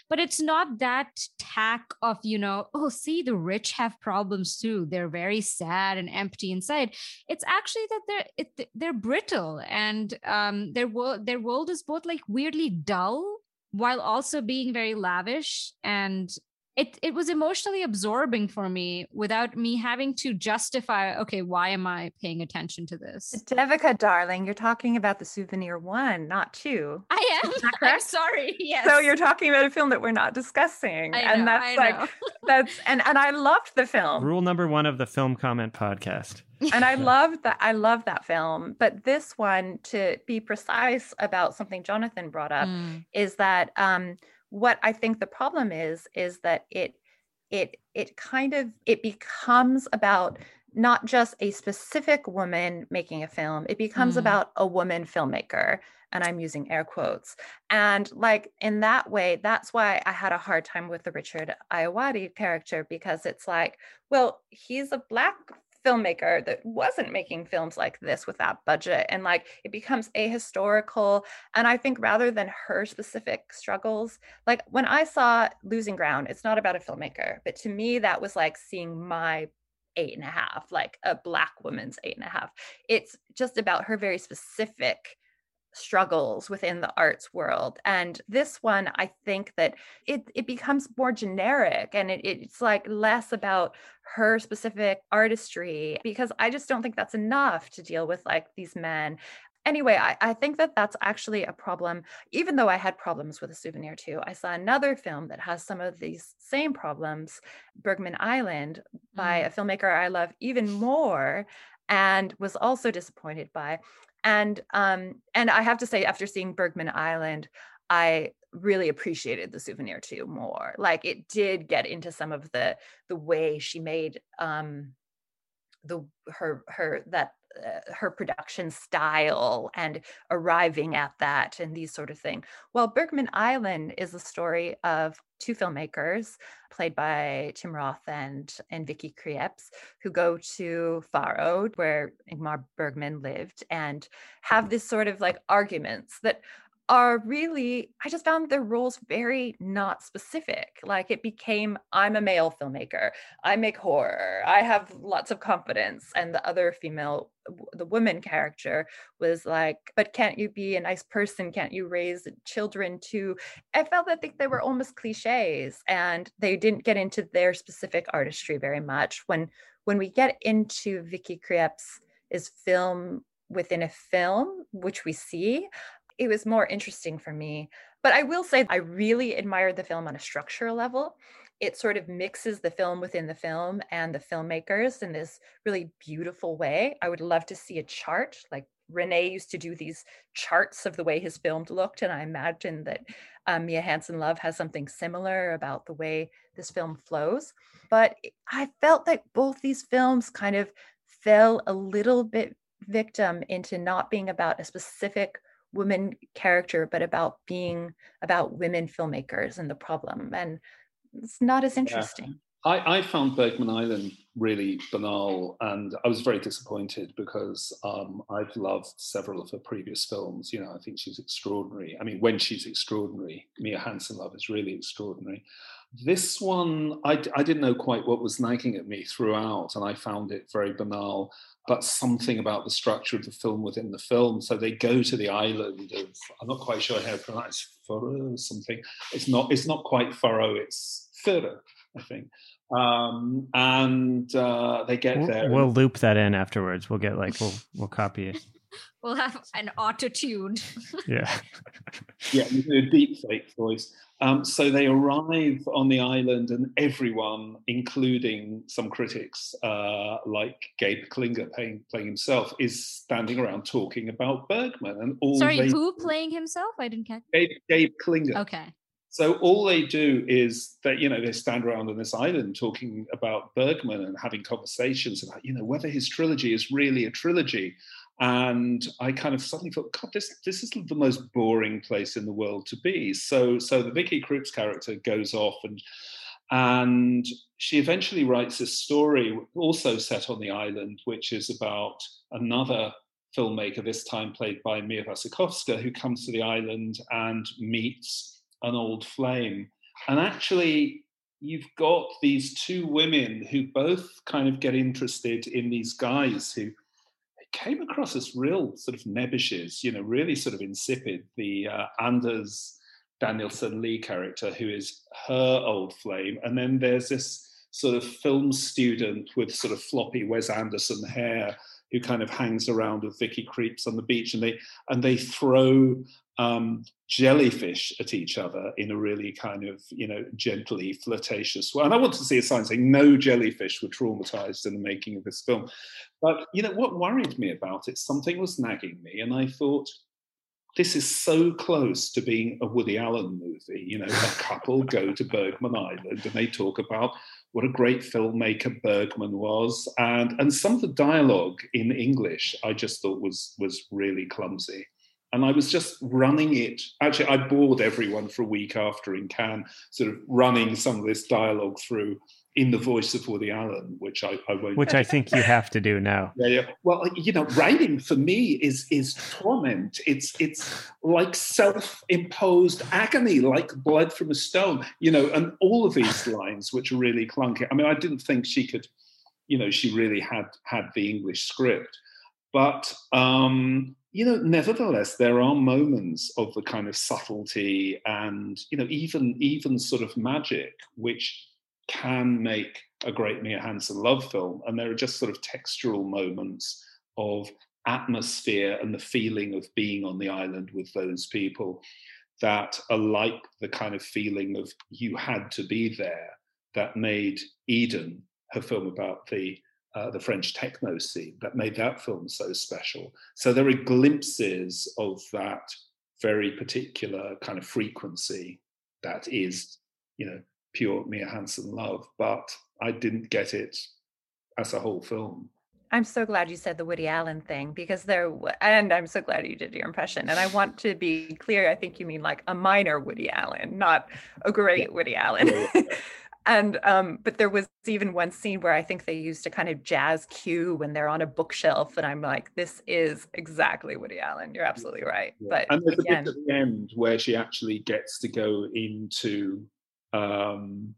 But it's not that tack of, you know, oh, see, the rich have problems too. They're very sad and empty inside. It's actually that they're it, they're brittle, and um, their their world is both like weirdly dull while also being very lavish and it it was emotionally absorbing for me without me having to justify okay why am i paying attention to this devika darling you're talking about the souvenir one not two i am i'm sorry yes so you're talking about a film that we're not discussing I and know, that's I like know. that's and and i loved the film rule number one of the film comment podcast and I love that. I love that film. But this one, to be precise about something Jonathan brought up, mm. is that um, what I think the problem is is that it it it kind of it becomes about not just a specific woman making a film it becomes mm. about a woman filmmaker and i'm using air quotes and like in that way that's why i had a hard time with the richard ayoade character because it's like well he's a black filmmaker that wasn't making films like this with that budget and like it becomes ahistorical and i think rather than her specific struggles like when i saw losing ground it's not about a filmmaker but to me that was like seeing my eight and a half like a black woman's eight and a half. It's just about her very specific struggles within the arts world and this one i think that it it becomes more generic and it, it's like less about her specific artistry because i just don't think that's enough to deal with like these men. Anyway I, I think that that's actually a problem even though i had problems with a souvenir too. I saw another film that has some of these same problems bergman island by mm. a filmmaker i love even more and was also disappointed by and um and i have to say after seeing bergman island i really appreciated the souvenir too more. Like it did get into some of the the way she made um the her her that uh, her production style and arriving at that and these sort of thing. Well, Bergman Island is a story of two filmmakers played by Tim Roth and, and Vicky Krieps who go to Faro where Ingmar Bergman lived and have this sort of like arguments that are really, I just found their roles very not specific. Like it became, I'm a male filmmaker, I make horror, I have lots of confidence. And the other female, the woman character was like, but can't you be a nice person? Can't you raise children too? I felt that they were almost cliches and they didn't get into their specific artistry very much. When when we get into Vicky Krieps' is film within a film, which we see, it was more interesting for me. But I will say, I really admired the film on a structural level. It sort of mixes the film within the film and the filmmakers in this really beautiful way. I would love to see a chart like René used to do these charts of the way his film looked, and I imagine that um, Mia Hansen-Løve has something similar about the way this film flows. But I felt that both these films kind of fell a little bit victim into not being about a specific woman character, but about being about women filmmakers and the problem. And it's not as interesting. Yeah. I, I, found Bergman Island really banal, and I was very disappointed because um, I've loved several of her previous films. You know, I think she's extraordinary. I mean, when she's extraordinary, Mia Hansen-Løve is really extraordinary. This one, I, I didn't know quite what was nagging at me throughout, and I found it very banal. But something about the structure of the film within the film. So they go to the island of I'm not quite sure how to pronounce Furrow something. It's not it's not quite Furrow. It's Furrow I think. Um, and uh, they get we'll, there. We'll loop that in afterwards. We'll get like we'll we'll copy it. We'll have an auto tuned. yeah. yeah, a deep fake voice. Um, so they arrive on the island, and everyone, including some critics like uh, like Gabe Klinger playing, playing, himself, is standing around talking about Bergman. And all sorry, they, who playing himself? I didn't catch. Gabe, Gabe Klinger. Okay. So all they do is that you know they stand around on this island talking about Bergman and having conversations about you know whether his trilogy is really a trilogy. And I kind of suddenly thought, God, this this is the most boring place in the world to be. So so the Vicky Krieps character goes off and and she eventually writes this story also set on the island, which is about another filmmaker, this time played by Mia Wasikowska, who comes to the island and meets an old flame. And actually, you've got these two women who both kind of get interested in these guys who came across as real sort of nebbishes, you know, really sort of insipid. The uh, Anders Danielsen Lie character, who is her old flame. And then there's this sort of film student with sort of floppy Wes Anderson hair who kind of hangs around with Vicky Krieps on the beach, and they and they throw um, jellyfish at each other in a really kind of you know gently flirtatious way. And I want to see a sign saying no jellyfish were traumatized in the making of this film. But you know what worried me about it? Something was nagging me, and I thought. This is so close to being a Woody Allen movie. You know, a couple go to Bergman Island and they talk about what a great filmmaker Bergman was, and and some of the dialogue in English I just thought was was really clumsy. And I was just running it. Actually, I bored everyone for a week after in Cannes, sort of running some of this dialogue through in the voice of Woody Allen, which I, I won't. Which I think you have to do now. Yeah, yeah. Well, you know, writing for me is is torment. It's it's like self-imposed agony, like blood from a stone. You know, and all of these lines, which are really clunky. I mean, I didn't think she could. You know, she really had had the English script, but um, you know, nevertheless, there are moments of the kind of subtlety and you know, even even sort of magic, which can make a great Mia Hansen-Løve film. And there are just sort of textural moments of atmosphere and the feeling of being on the island with those people that are like the kind of feeling of you had to be there that made Eden, her film about the uh, the French techno scene, that made that film so special. So there are glimpses of that very particular kind of frequency that is, you know, pure Mia Hansen-Løve, but I didn't get it as a whole film. I'm so glad you said the Woody Allen thing because there, and I'm so glad you did your impression. And I want to be clear. I think you mean like a minor Woody Allen, not a great yeah. Woody Allen. Yeah, yeah, and um, but there was even one scene where I think they used a kind of jazz cue when they're on a bookshelf, and I'm like, this is exactly Woody Allen. You're absolutely right. But and there's again, a bit at the end where she actually gets to go into um,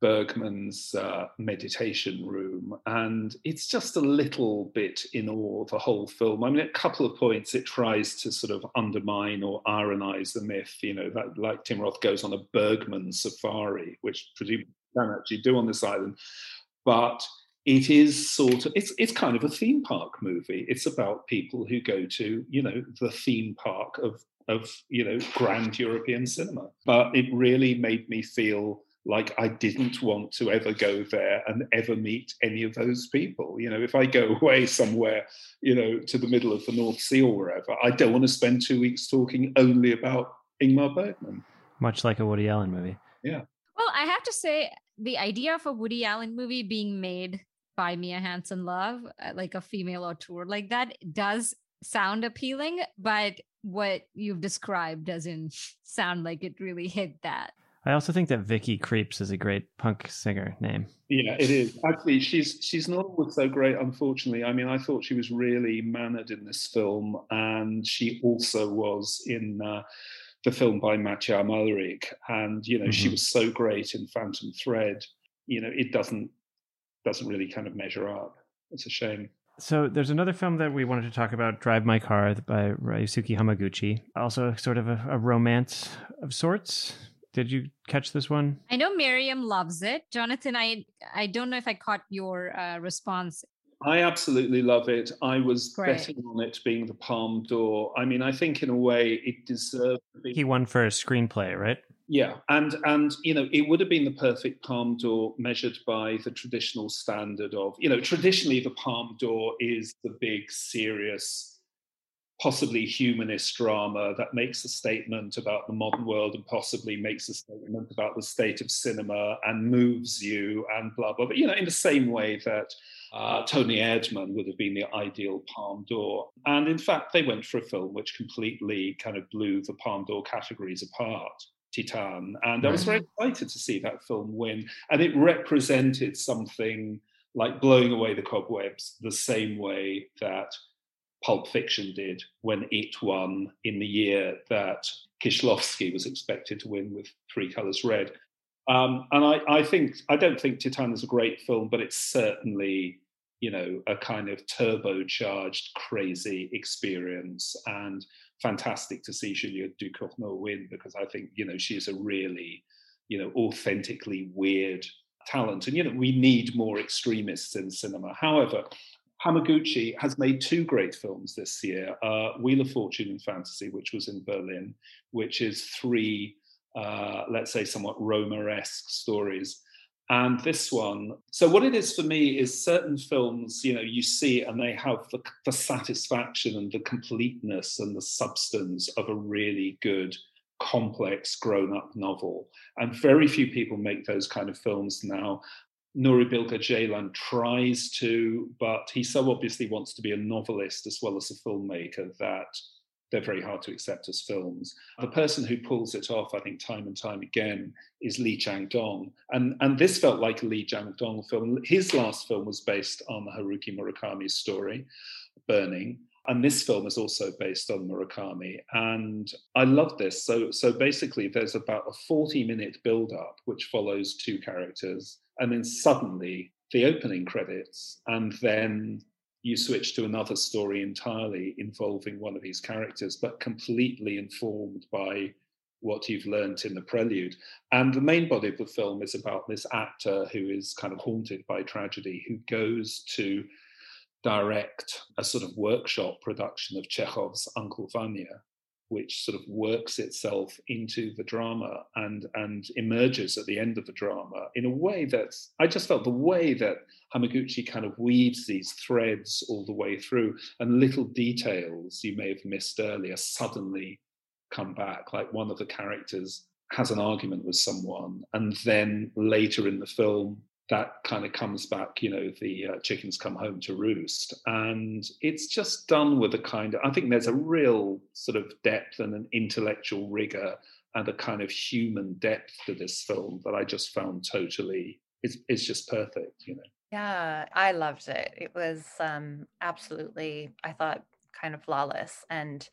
Bergman's uh, meditation room, and it's just a little bit in awe of the whole film. I mean, at a couple of points, it tries to sort of undermine or ironize the myth. You know, that like Tim Roth goes on a Bergman safari, which presumably can actually do on this island, but it is sort of it's it's kind of a theme park movie. It's about people who go to you know the theme park of of you know grand European cinema. But it really made me feel like I didn't want to ever go there and ever meet any of those people. You know, if I go away somewhere, you know, to the middle of the North Sea or wherever, I don't want to spend two weeks talking only about Ingmar Bergman. Much like a Woody Allen movie. Yeah. Well, I have to say, the idea of a Woody Allen movie being made by Mia Hansen-Løve, uh, like a female auteur like that, does sound appealing, but what you've described doesn't sound like it really hit that. I also think that Vicky Creeps is a great punk singer name. Yeah, it is. Actually, she's she's not always so great, unfortunately. I mean, I thought she was really mannered in this film, and she also was in uh, the film by Mathieu Amalric, and you know, mm-hmm. she was so great in Phantom Thread. You know, it doesn't doesn't really kind of measure up. It's a shame. So there's another film that we wanted to talk about, Drive My Car by Ryusuke Hamaguchi. Also sort of a, a romance of sorts. Did you catch this one? I know Miriam loves it. Jonathan, I I don't know if I caught your uh, response. I absolutely love it. I was Great. betting on it being the Palme d'Or. I mean, I think in a way it deserved. Be- he won for a screenplay, right? Yeah, and and you know it would have been the perfect palme d'Or measured by the traditional standard of you know traditionally the palme d'Or is the big serious possibly humanist drama that makes a statement about the modern world and possibly makes a statement about the state of cinema and moves you and blah blah. But you know, in the same way that uh, Toni Erdmann would have been the ideal Palme d'Or, and in fact, they went for a film which completely kind of blew the Palme d'Or categories apart. Titane, and I was very excited to see that film win, and it represented something like blowing away the cobwebs the same way that Pulp Fiction did when it won in the year that Kieślowski was expected to win with Three Colors Red. Um, and I, I, think I don't think Titane is a great film, but it's certainly you know a kind of turbocharged, crazy experience, and fantastic to see Julia Ducournau win because I think you know she is a really you know authentically weird talent, and you know we need more extremists in cinema. However, Hamaguchi has made two great films this year uh, Wheel of Fortune and Fantasy, which was in Berlin, which is three, uh, let's say, somewhat Rohmer esque stories. And this one, so what it is for me is certain films, you know, you see and they have the, the satisfaction and the completeness and the substance of a really good, complex, grown up novel. And very few people make those kind of films now. Nuri Bilge Ceylan tries to, but he so obviously wants to be a novelist as well as a filmmaker that they're very hard to accept as films. The person who pulls it off, I think, time and time again, is Lee Chang Dong. And, and this felt like a Lee Chang Dong film. His last film was based on Haruki Murakami's story, Burning. And this film is also based on Murakami. And I love this. So, so basically, there's about a 40 minute build up, which follows two characters and then suddenly the opening credits, and then you switch to another story entirely involving one of these characters, but completely informed by what you've learnt in the prelude. And the main body of the film is about this actor who is kind of haunted by tragedy, who goes to direct a sort of workshop production of Chekhov's Uncle Vanya, which sort of works itself into the drama and and emerges at the end of the drama in a way that I just felt the way that Hamaguchi kind of weaves these threads all the way through and little details you may have missed earlier suddenly come back like one of the characters has an argument with someone and then later in the film that kind of comes back, you know, the uh, chickens come home to roost. And it's just done with a kind of, I think there's a real sort of depth and an intellectual rigor and a kind of human depth to this film that I just found totally, it's, it's just perfect, you know. Yeah, I loved it. It was um, absolutely, I thought, kind of flawless. And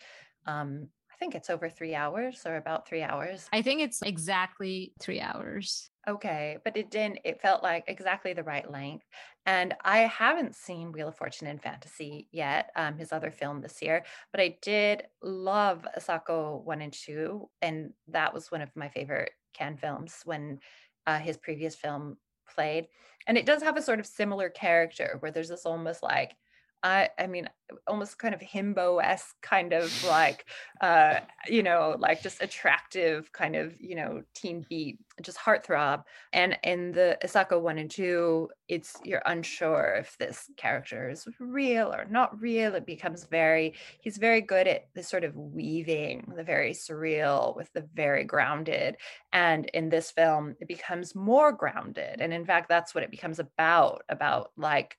um, I think it's over three hours or about three hours. I think it's exactly three hours. Okay, but it didn't, it felt like exactly the right length. And I haven't seen Wheel of Fortune and Fantasy yet, um, his other film this year, but I did love Asako 1 and 2. And that was one of my favorite Cannes films when uh, his previous film played. And it does have a sort of similar character where there's this almost like I, I mean, almost kind of himbo-esque kind of like, uh, you know, like just attractive kind of, you know, teen beat, just heartthrob. And in the Asako one and two, it's you're unsure if this character is real or not real. It becomes very, he's very good at this sort of weaving the very surreal with the very grounded. And in this film, it becomes more grounded. And in fact, that's what it becomes about, about like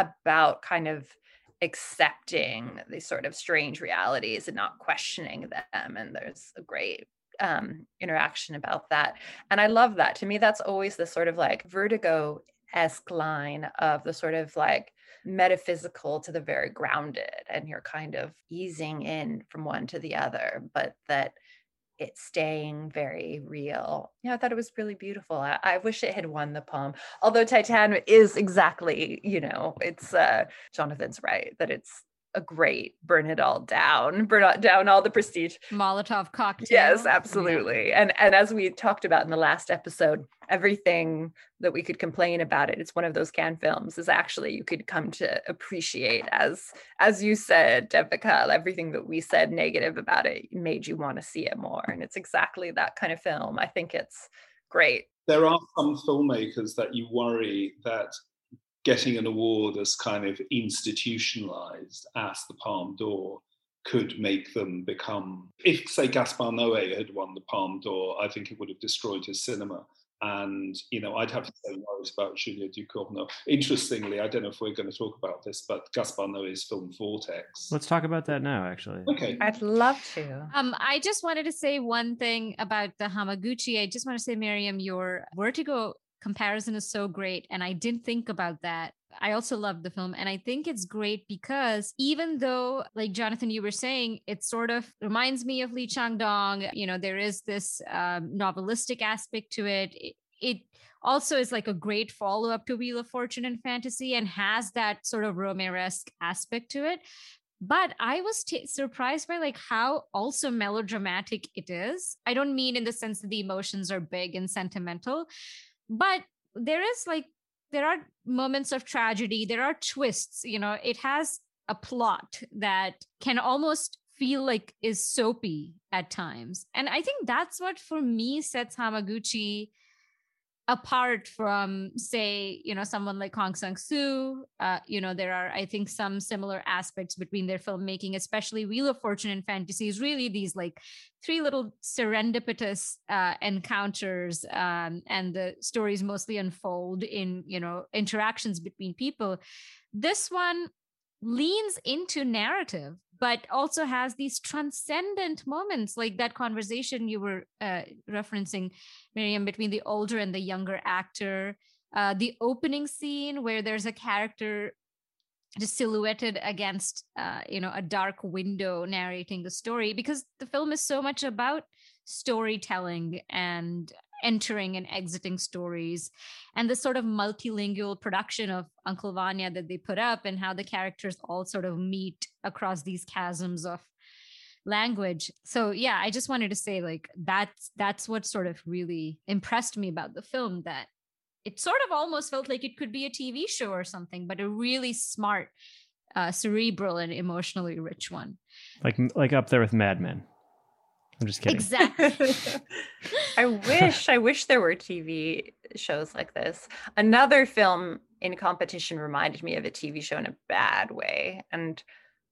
about kind of accepting these sort of strange realities and not questioning them. And there's a great um, interaction about that. And I love that. To me, that's always the sort of like vertigo esque line of the sort of like metaphysical to the very grounded. And you're kind of easing in from one to the other, but that it staying very real. Yeah, I thought it was really beautiful. I, I, wish it had won the palm. Although Titane is exactly, you know, it's uh Jonathan's right that it's a great burn it all down, burn down all the prestige. Molotov cocktail. Yes, absolutely. Yeah. And and as we talked about in the last episode, everything that we could complain about it, it's one of those Cannes films is actually you could come to appreciate as as you said, Devika, everything that we said negative about it made you want to see it more. And it's exactly that kind of film. I think it's great. There are some filmmakers that you worry that getting an award as kind of institutionalized as the Palme d'Or could make them become. If, say, Gaspar Noé had won the Palme d'Or, I think it would have destroyed his cinema. And you know, I'd have to say worries about Julia Ducournau. Interestingly, I don't know if we're going to talk about this, but Gaspar Noé's film Vortex. Let's talk about that now, actually. Okay, I'd love to. Um, I just wanted to say one thing about the Hamaguchi. I just want to say, Miriam, your Vertigo comparison is so great. And I didn't think about that. I also love the film. And I think it's great because even though, like Jonathan, you were saying, it sort of reminds me of Lee Chang Dong, you know, there is this um, novelistic aspect to it. it. It also is like a great follow up to Wheel of Fortune and Fantasy and has that sort of Rohmer-esque aspect to it but i was t- surprised by like how also melodramatic it is i don't mean in the sense that the emotions are big and sentimental but there is like there are moments of tragedy there are twists you know it has a plot that can almost feel like is soapy at times. And i think that's what for me sets hamaguchi apart from say you know someone like hong sang-soo uh, you know there are i think some similar aspects between their filmmaking especially wheel of fortune and fantasy is really these like three little serendipitous uh, encounters um, and the stories mostly unfold in you know interactions between people. This one leans into narrative but also has these transcendent moments like that conversation you were uh, referencing miriam between the older and the younger actor uh, the opening scene where there's a character just silhouetted against uh, you know a dark window narrating the story because the film is so much about storytelling and entering and exiting stories and the sort of multilingual production of uncle vanya that they put up and how the characters all sort of meet across these chasms of language. So yeah i just wanted to say like that's that's what sort of really impressed me about the film that it sort of almost felt like it could be a tv show or something but a really smart uh, cerebral and emotionally rich one. Like like up there with mad men I'm just kidding. Exactly. I wish, I wish there were TV shows like this. Another film in competition reminded me of a TV show in a bad way. And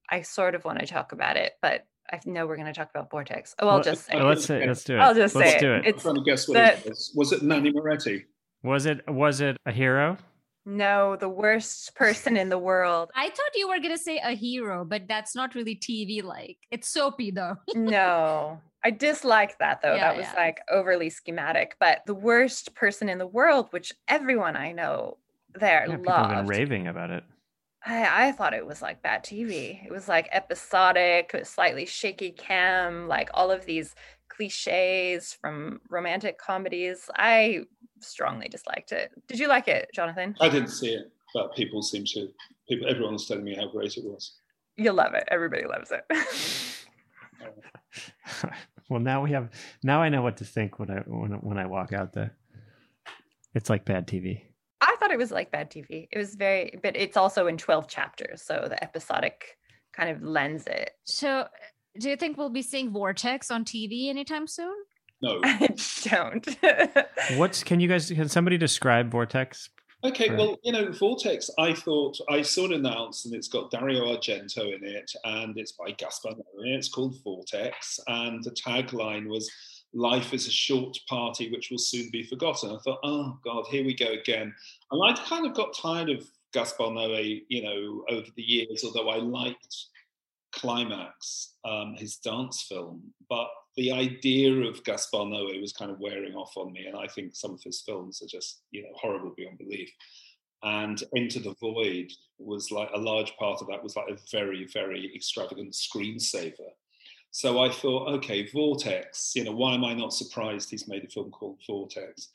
I sort of want to talk about it, but I know we're going to talk about Vortex. Oh, I'll well, just say well, let's say, let's do it. I'll just let's say do it. it. I'm trying to guess what the, it was. Was it Nanni Moretti? Was it was it a hero? No, the worst person in the world. I thought you were going to say a hero, but that's not really TV like. It's soapy though. no, I dislike that though. Yeah, that was yeah. like overly schematic. But the worst person in the world, which everyone I know there yeah, loved. People have been raving about it. I, I thought it was like bad TV. It was like episodic, slightly shaky cam, like all of these cliches from romantic comedies. I strongly disliked it. Did you like it, Jonathan? I didn't see it, but people seem to. People, everyone was telling me how great it was. You'll love it. Everybody loves it. well, now we have. Now I know what to think when I when when I walk out there. It's like bad TV. I thought it was like bad TV. It was very, but it's also in 12 chapters. So the episodic kind of lends it. So, do you think we'll be seeing Vortex on TV anytime soon? No. I don't. What's can you guys can somebody describe Vortex? Okay, Right. well, you know, Vortex, I thought I saw it announced and it's got Dario Argento in it and it's by Gaspar Noé. It's called Vortex. And the tagline was Life is a short party which will soon be forgotten. I thought, oh God, here we go again. And I'd kind of got tired of Gaspar Noé, you know, over the years, although I liked Climax, um, his dance film. But the idea of Gaspar Noé was kind of wearing off on me, and I think some of his films are just, you know, horrible beyond belief. And Into the Void was like a large part of that was like a very, very extravagant screensaver. So I thought, okay, Vortex, you know, why am I not surprised he's made a film called Vortex?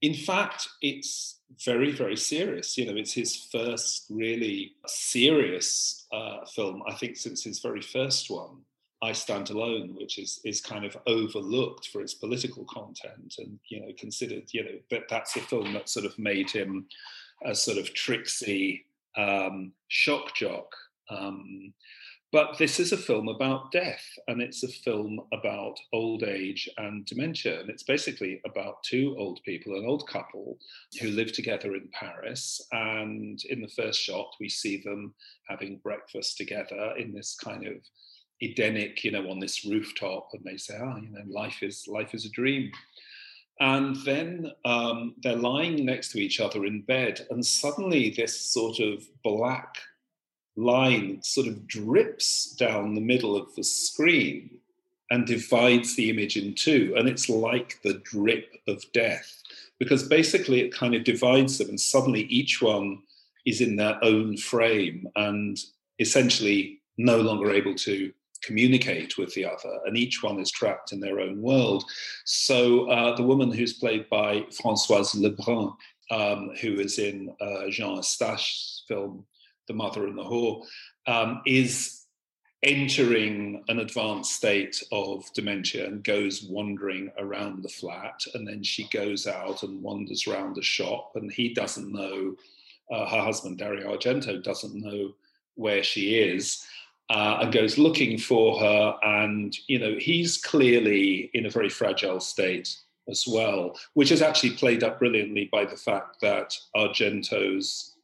In fact, it's very, very serious. You know, it's his first really serious uh, film, I think, since his very first one, I Stand Alone, which is is kind of overlooked for its political content and, you know, considered, you know, that that's a film that sort of made him a sort of tricksy um, shock jock. Um, but this is a film about death, and it's a film about old age and dementia. And it's basically about two old people, an old couple who live together in Paris. And in the first shot, we see them having breakfast together in this kind of Edenic, you know, on this rooftop, and they say, "Ah, you know, life is life is a dream." And then um, they're lying next to each other in bed, and suddenly this sort of black line sort of drips down the middle of the screen and divides the image in two. And it's like the drip of death, because basically it kind of divides them, and suddenly each one is in their own frame and essentially no longer able to communicate with the other, and each one is trapped in their own world. So uh, the woman who's played by Françoise Lebrun, um, who is in uh, Jean Eustache's film The Mother and the Whore, um, is entering an advanced state of dementia and goes wandering around the flat. And then she goes out and wanders around the shop, and he doesn't know, uh, her husband, Dario Argento, doesn't know where she is uh, and goes looking for her. And, you know, he's clearly in a very fragile state as well, which is actually played up brilliantly by the fact that Argento's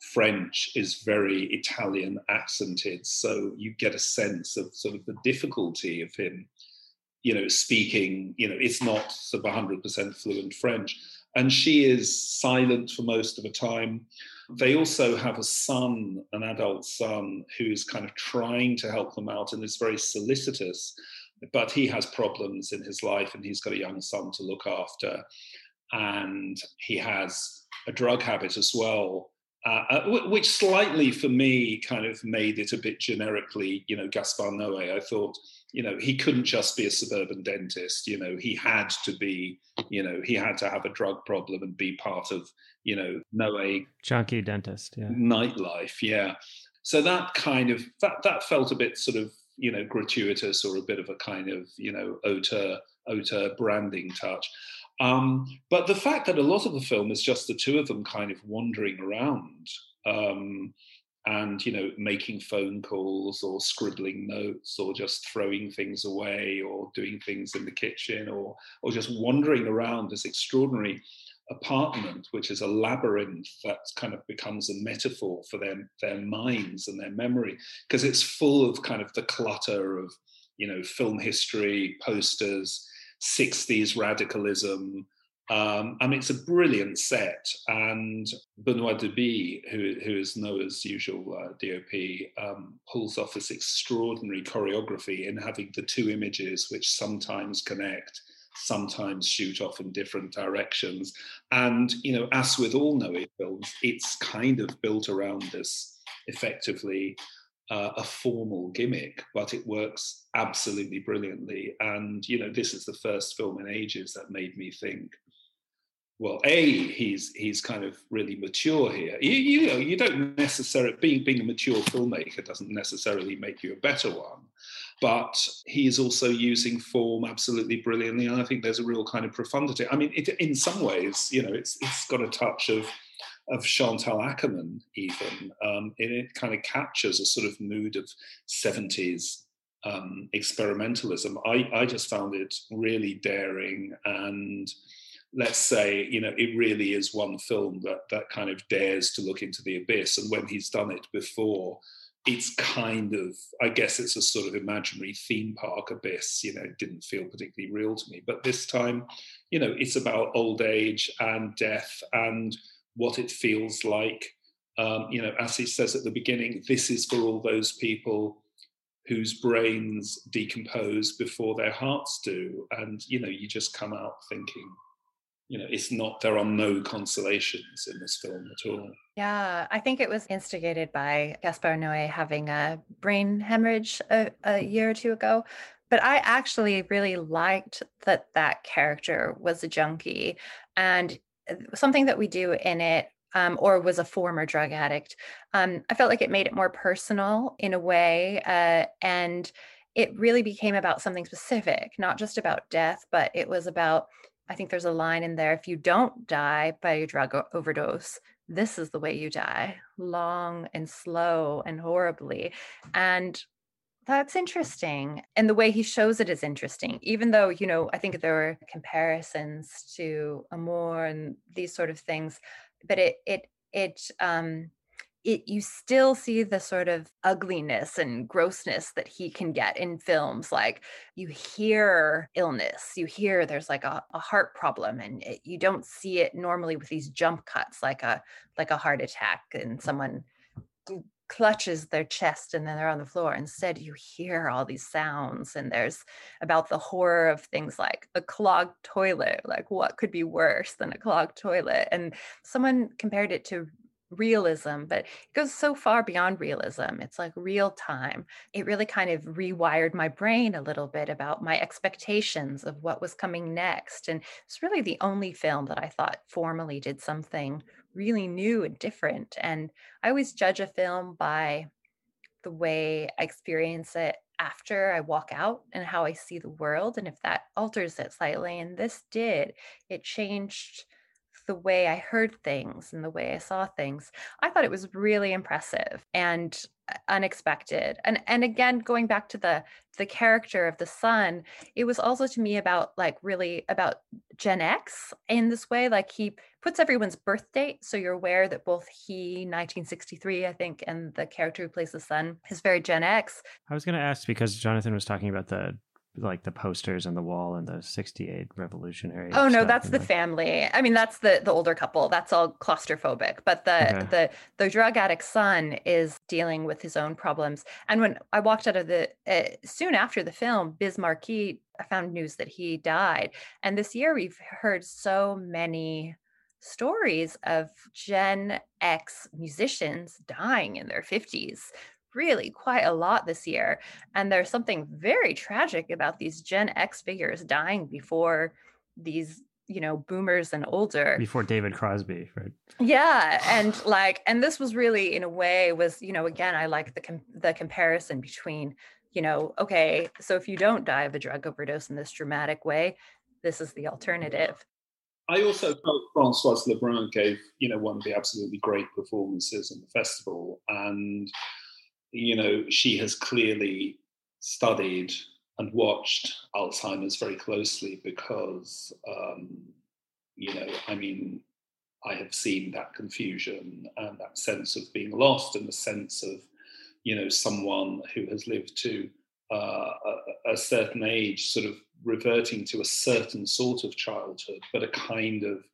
French is very Italian accented. So you get a sense of sort of the difficulty of him, you know, speaking, you know, it's not sort of 100% fluent French. And she is silent for most of the time. They also have a son, an adult son, who's kind of trying to help them out and is very solicitous, but he has problems in his life and he's got a young son to look after. And he has a drug habit as well, uh, uh, which slightly for me kind of made it a bit generically, you know, Gaspar Noé. I thought, you know, he couldn't just be a suburban dentist. You know, he had to be, you know, he had to have a drug problem and be part of, you know, no a Junkie dentist. Yeah. nightlife. Yeah. So that kind of that that felt a bit sort of you know gratuitous or a bit of a kind of you know auteur auteur branding touch. Um, but the fact that a lot of the film is just the two of them kind of wandering around um, and you know making phone calls or scribbling notes or just throwing things away or doing things in the kitchen or or just wandering around this extraordinary apartment, which is a labyrinth that kind of becomes a metaphor for their their minds and their memory, because it's full of kind of the clutter of you know film history, posters, 60s radicalism. Um, mean, it's a brilliant set, and Benoit Debie, who, who is Noé's usual uh, DOP, um, pulls off this extraordinary choreography in having the two images, which sometimes connect, sometimes shoot off in different directions. And, you know, as with all Noah films, it's kind of built around this effectively uh, a formal gimmick, but it works absolutely brilliantly. And, you know, this is the first film in ages that made me think, well, a he's he's kind of really mature here. You, you know, you don't necessarily being being a mature filmmaker doesn't necessarily make you a better one, but he is also using form absolutely brilliantly. And I think there's a real kind of profundity. I mean, it, in some ways, you know, it's it's got a touch of of Chantal Akerman even. Um, and it kind of captures a sort of mood of 70s um, experimentalism. I, I just found it really daring and let's say you know it really is one film that that kind of dares to look into the abyss. And when he's done it before it's kind of i guess it's a sort of imaginary theme park abyss you know it didn't feel particularly real to me. But this time you know it's about old age and death and what it feels like. Um, you know as he says at the beginning this is for all those people whose brains decompose before their hearts do. And you know you just come out thinking you know it's not there are no consolations in this film at all. Yeah i think it was instigated by gaspar noé having a brain hemorrhage a, a year or two ago but i actually really liked that that character was a junkie and something that we do in it um, or was a former drug addict um, i felt like it made it more personal in a way uh, and it really became about something specific not just about death but it was about I think there's a line in there if you don't die by a drug overdose, this is the way you die long and slow and horribly. And that's interesting. And the way he shows it is interesting, even though, you know, I think there were comparisons to Amour and these sort of things, but it, it, it, um, it you still see the sort of ugliness and grossness that he can get in films like you hear illness you hear there's like a, a heart problem and it, you don't see it normally with these jump cuts like a like a heart attack and someone clutches their chest and then they're on the floor. Instead you hear all these sounds and there's about the horror of things like a clogged toilet like what could be worse than a clogged toilet? And someone compared it to realism, but it goes so far beyond realism. It's like real time. It really kind of rewired my brain a little bit about my expectations of what was coming next. And it's really the only film that I thought formally did something really new and different. And I always judge a film by the way I experience it after I walk out and how I see the world. And if that alters it slightly, and this did, it changed the way I heard things and the way I saw things. I thought it was really impressive and uh, unexpected. And and again going back to the the character of the son, it was also to me about like really about Gen X in this way like he puts everyone's birth date so you're aware that both he 1963 I think and the character who plays the son is very Gen X. I was going to ask because Jonathan was talking about the like the posters on the wall and the 68 revolutionary oh no that's the, family. I mean that's the the older couple. That's all claustrophobic. But the okay. the the drug addict son is dealing with his own problems. And when i walked out of the uh, soon after the film biz markie i found news that he died. And this year we've heard so many stories of gen x musicians dying in their 50s really quite a lot this year. And there's something very tragic about these Gen X figures dying before these you know boomers and older before david crosby right yeah and like and this was really in a way was you know again i like the com- the comparison between you know okay so if you don't die of a drug overdose in this dramatic way this is the alternative I also felt Françoise Lebrun gave, you know, one of the absolutely great performances in the festival, and you know, she has clearly studied and watched Alzheimer's very closely because, um, you know, I mean, I have seen that confusion and that sense of being lost and the sense of, you know, someone who has lived to uh, a, a, certain age, sort of reverting to a certain sort of childhood, but a kind of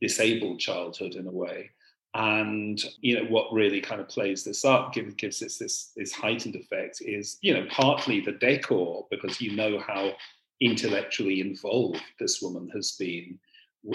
disabled childhood in a way. And you know what really kind of plays this up, gives gives this this this heightened effect is you know partly the decor because you know how intellectually involved this woman has been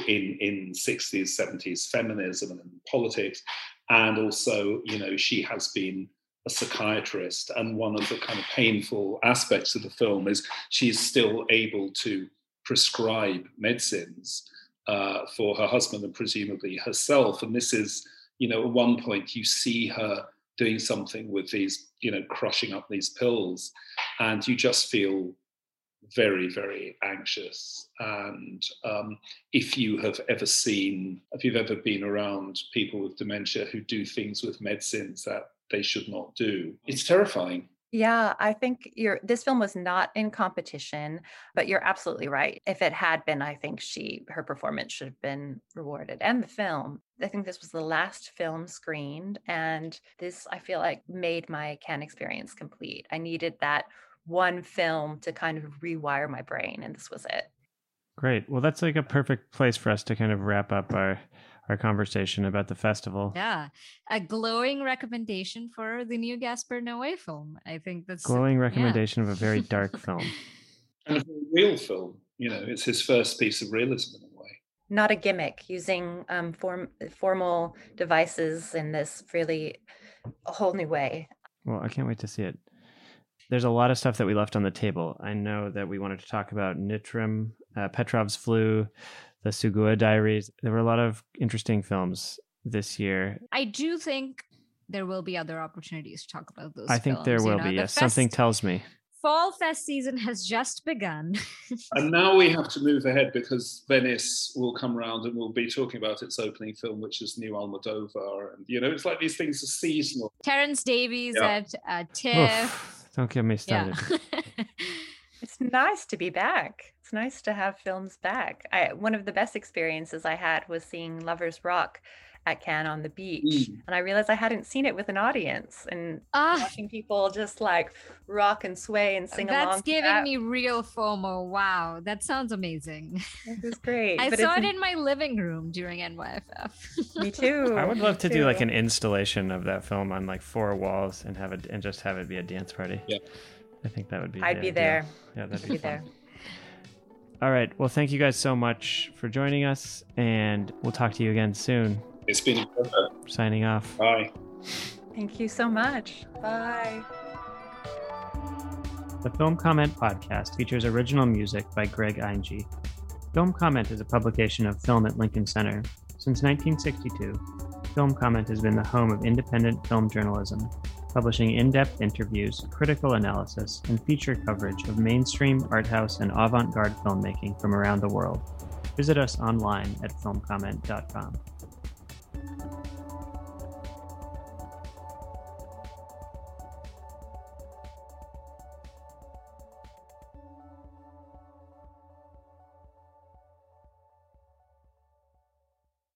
in in 60s 70s feminism and politics. And also you know she has been a psychiatrist and one of the kind of painful aspects of the film is she's still able to prescribe medicines uh, for her husband and presumably herself. And this is, you know, at one point you see her doing something with these, you know, crushing up these pills, and you just feel very, very anxious. And um, if you have ever seen, if you've ever been around people with dementia who do things with medicines that they should not do, it's terrifying. Yeah, I think your this film was not in competition, but you're absolutely right. If it had been, I think she her performance should have been rewarded and the film. I think this was the last film screened and this I feel like made my Cannes experience complete. I needed that one film to kind of rewire my brain and this was it. Great. Well, that's like a perfect place for us to kind of wrap up our our conversation about the festival. Yeah. A glowing recommendation for the new Gaspar Noé film. I think that's glowing recommendation yeah. of a very dark film. And a real film. You know, it's his first piece of realism in a way. Not a gimmick, using um, form formal devices in this really a whole new way. Well, I can't wait to see it. There's a lot of stuff that we left on the table. I know that we wanted to talk about Nitram, uh, Petrov's flu, the Tsugua Diaries. There were a lot of interesting films this year. I do think there will be other opportunities to talk about those. I think films, there will know? be. The Yes, fest- something tells me. Fall Fest season has just begun. And now we have to move ahead because Venice will come around and we'll be talking about its opening film, which is New Almodovar. And, you know, it's like these things are seasonal. Terence Davies Yeah. at uh, TIFF. Oof, don't get me Yeah. started. It's nice to be back. It's nice to have films back. I one of the best experiences I had was seeing Lovers Rock at Cannes on the beach. Mm. And I realized I hadn't seen it with an audience and Ah, watching people just like rock and sway and sing along. that's giving that, me real FOMO. Wow, that sounds amazing. It was great. I but saw it in my living room during NYFF. Me too. I would love to do like an installation of that film on like four walls and have it and just have it be a dance party. Yeah. I think that would be. I'd the be ideal. there. Yeah, that'd I'd be, be fun. there. All right. Well, thank you guys so much for joining us, and we'll talk to you again soon. It's been a pleasure. Signing off. Bye. Thank you so much. Bye. The Film Comment podcast features original music by Greg Einge. Film Comment is a publication of Film at Lincoln Center. Since 1962, Film Comment has been the home of independent film journalism, publishing in depth interviews, critical analysis, and feature coverage of mainstream, art house, and avant garde filmmaking from around the world. Visit us online at filmcomment.com.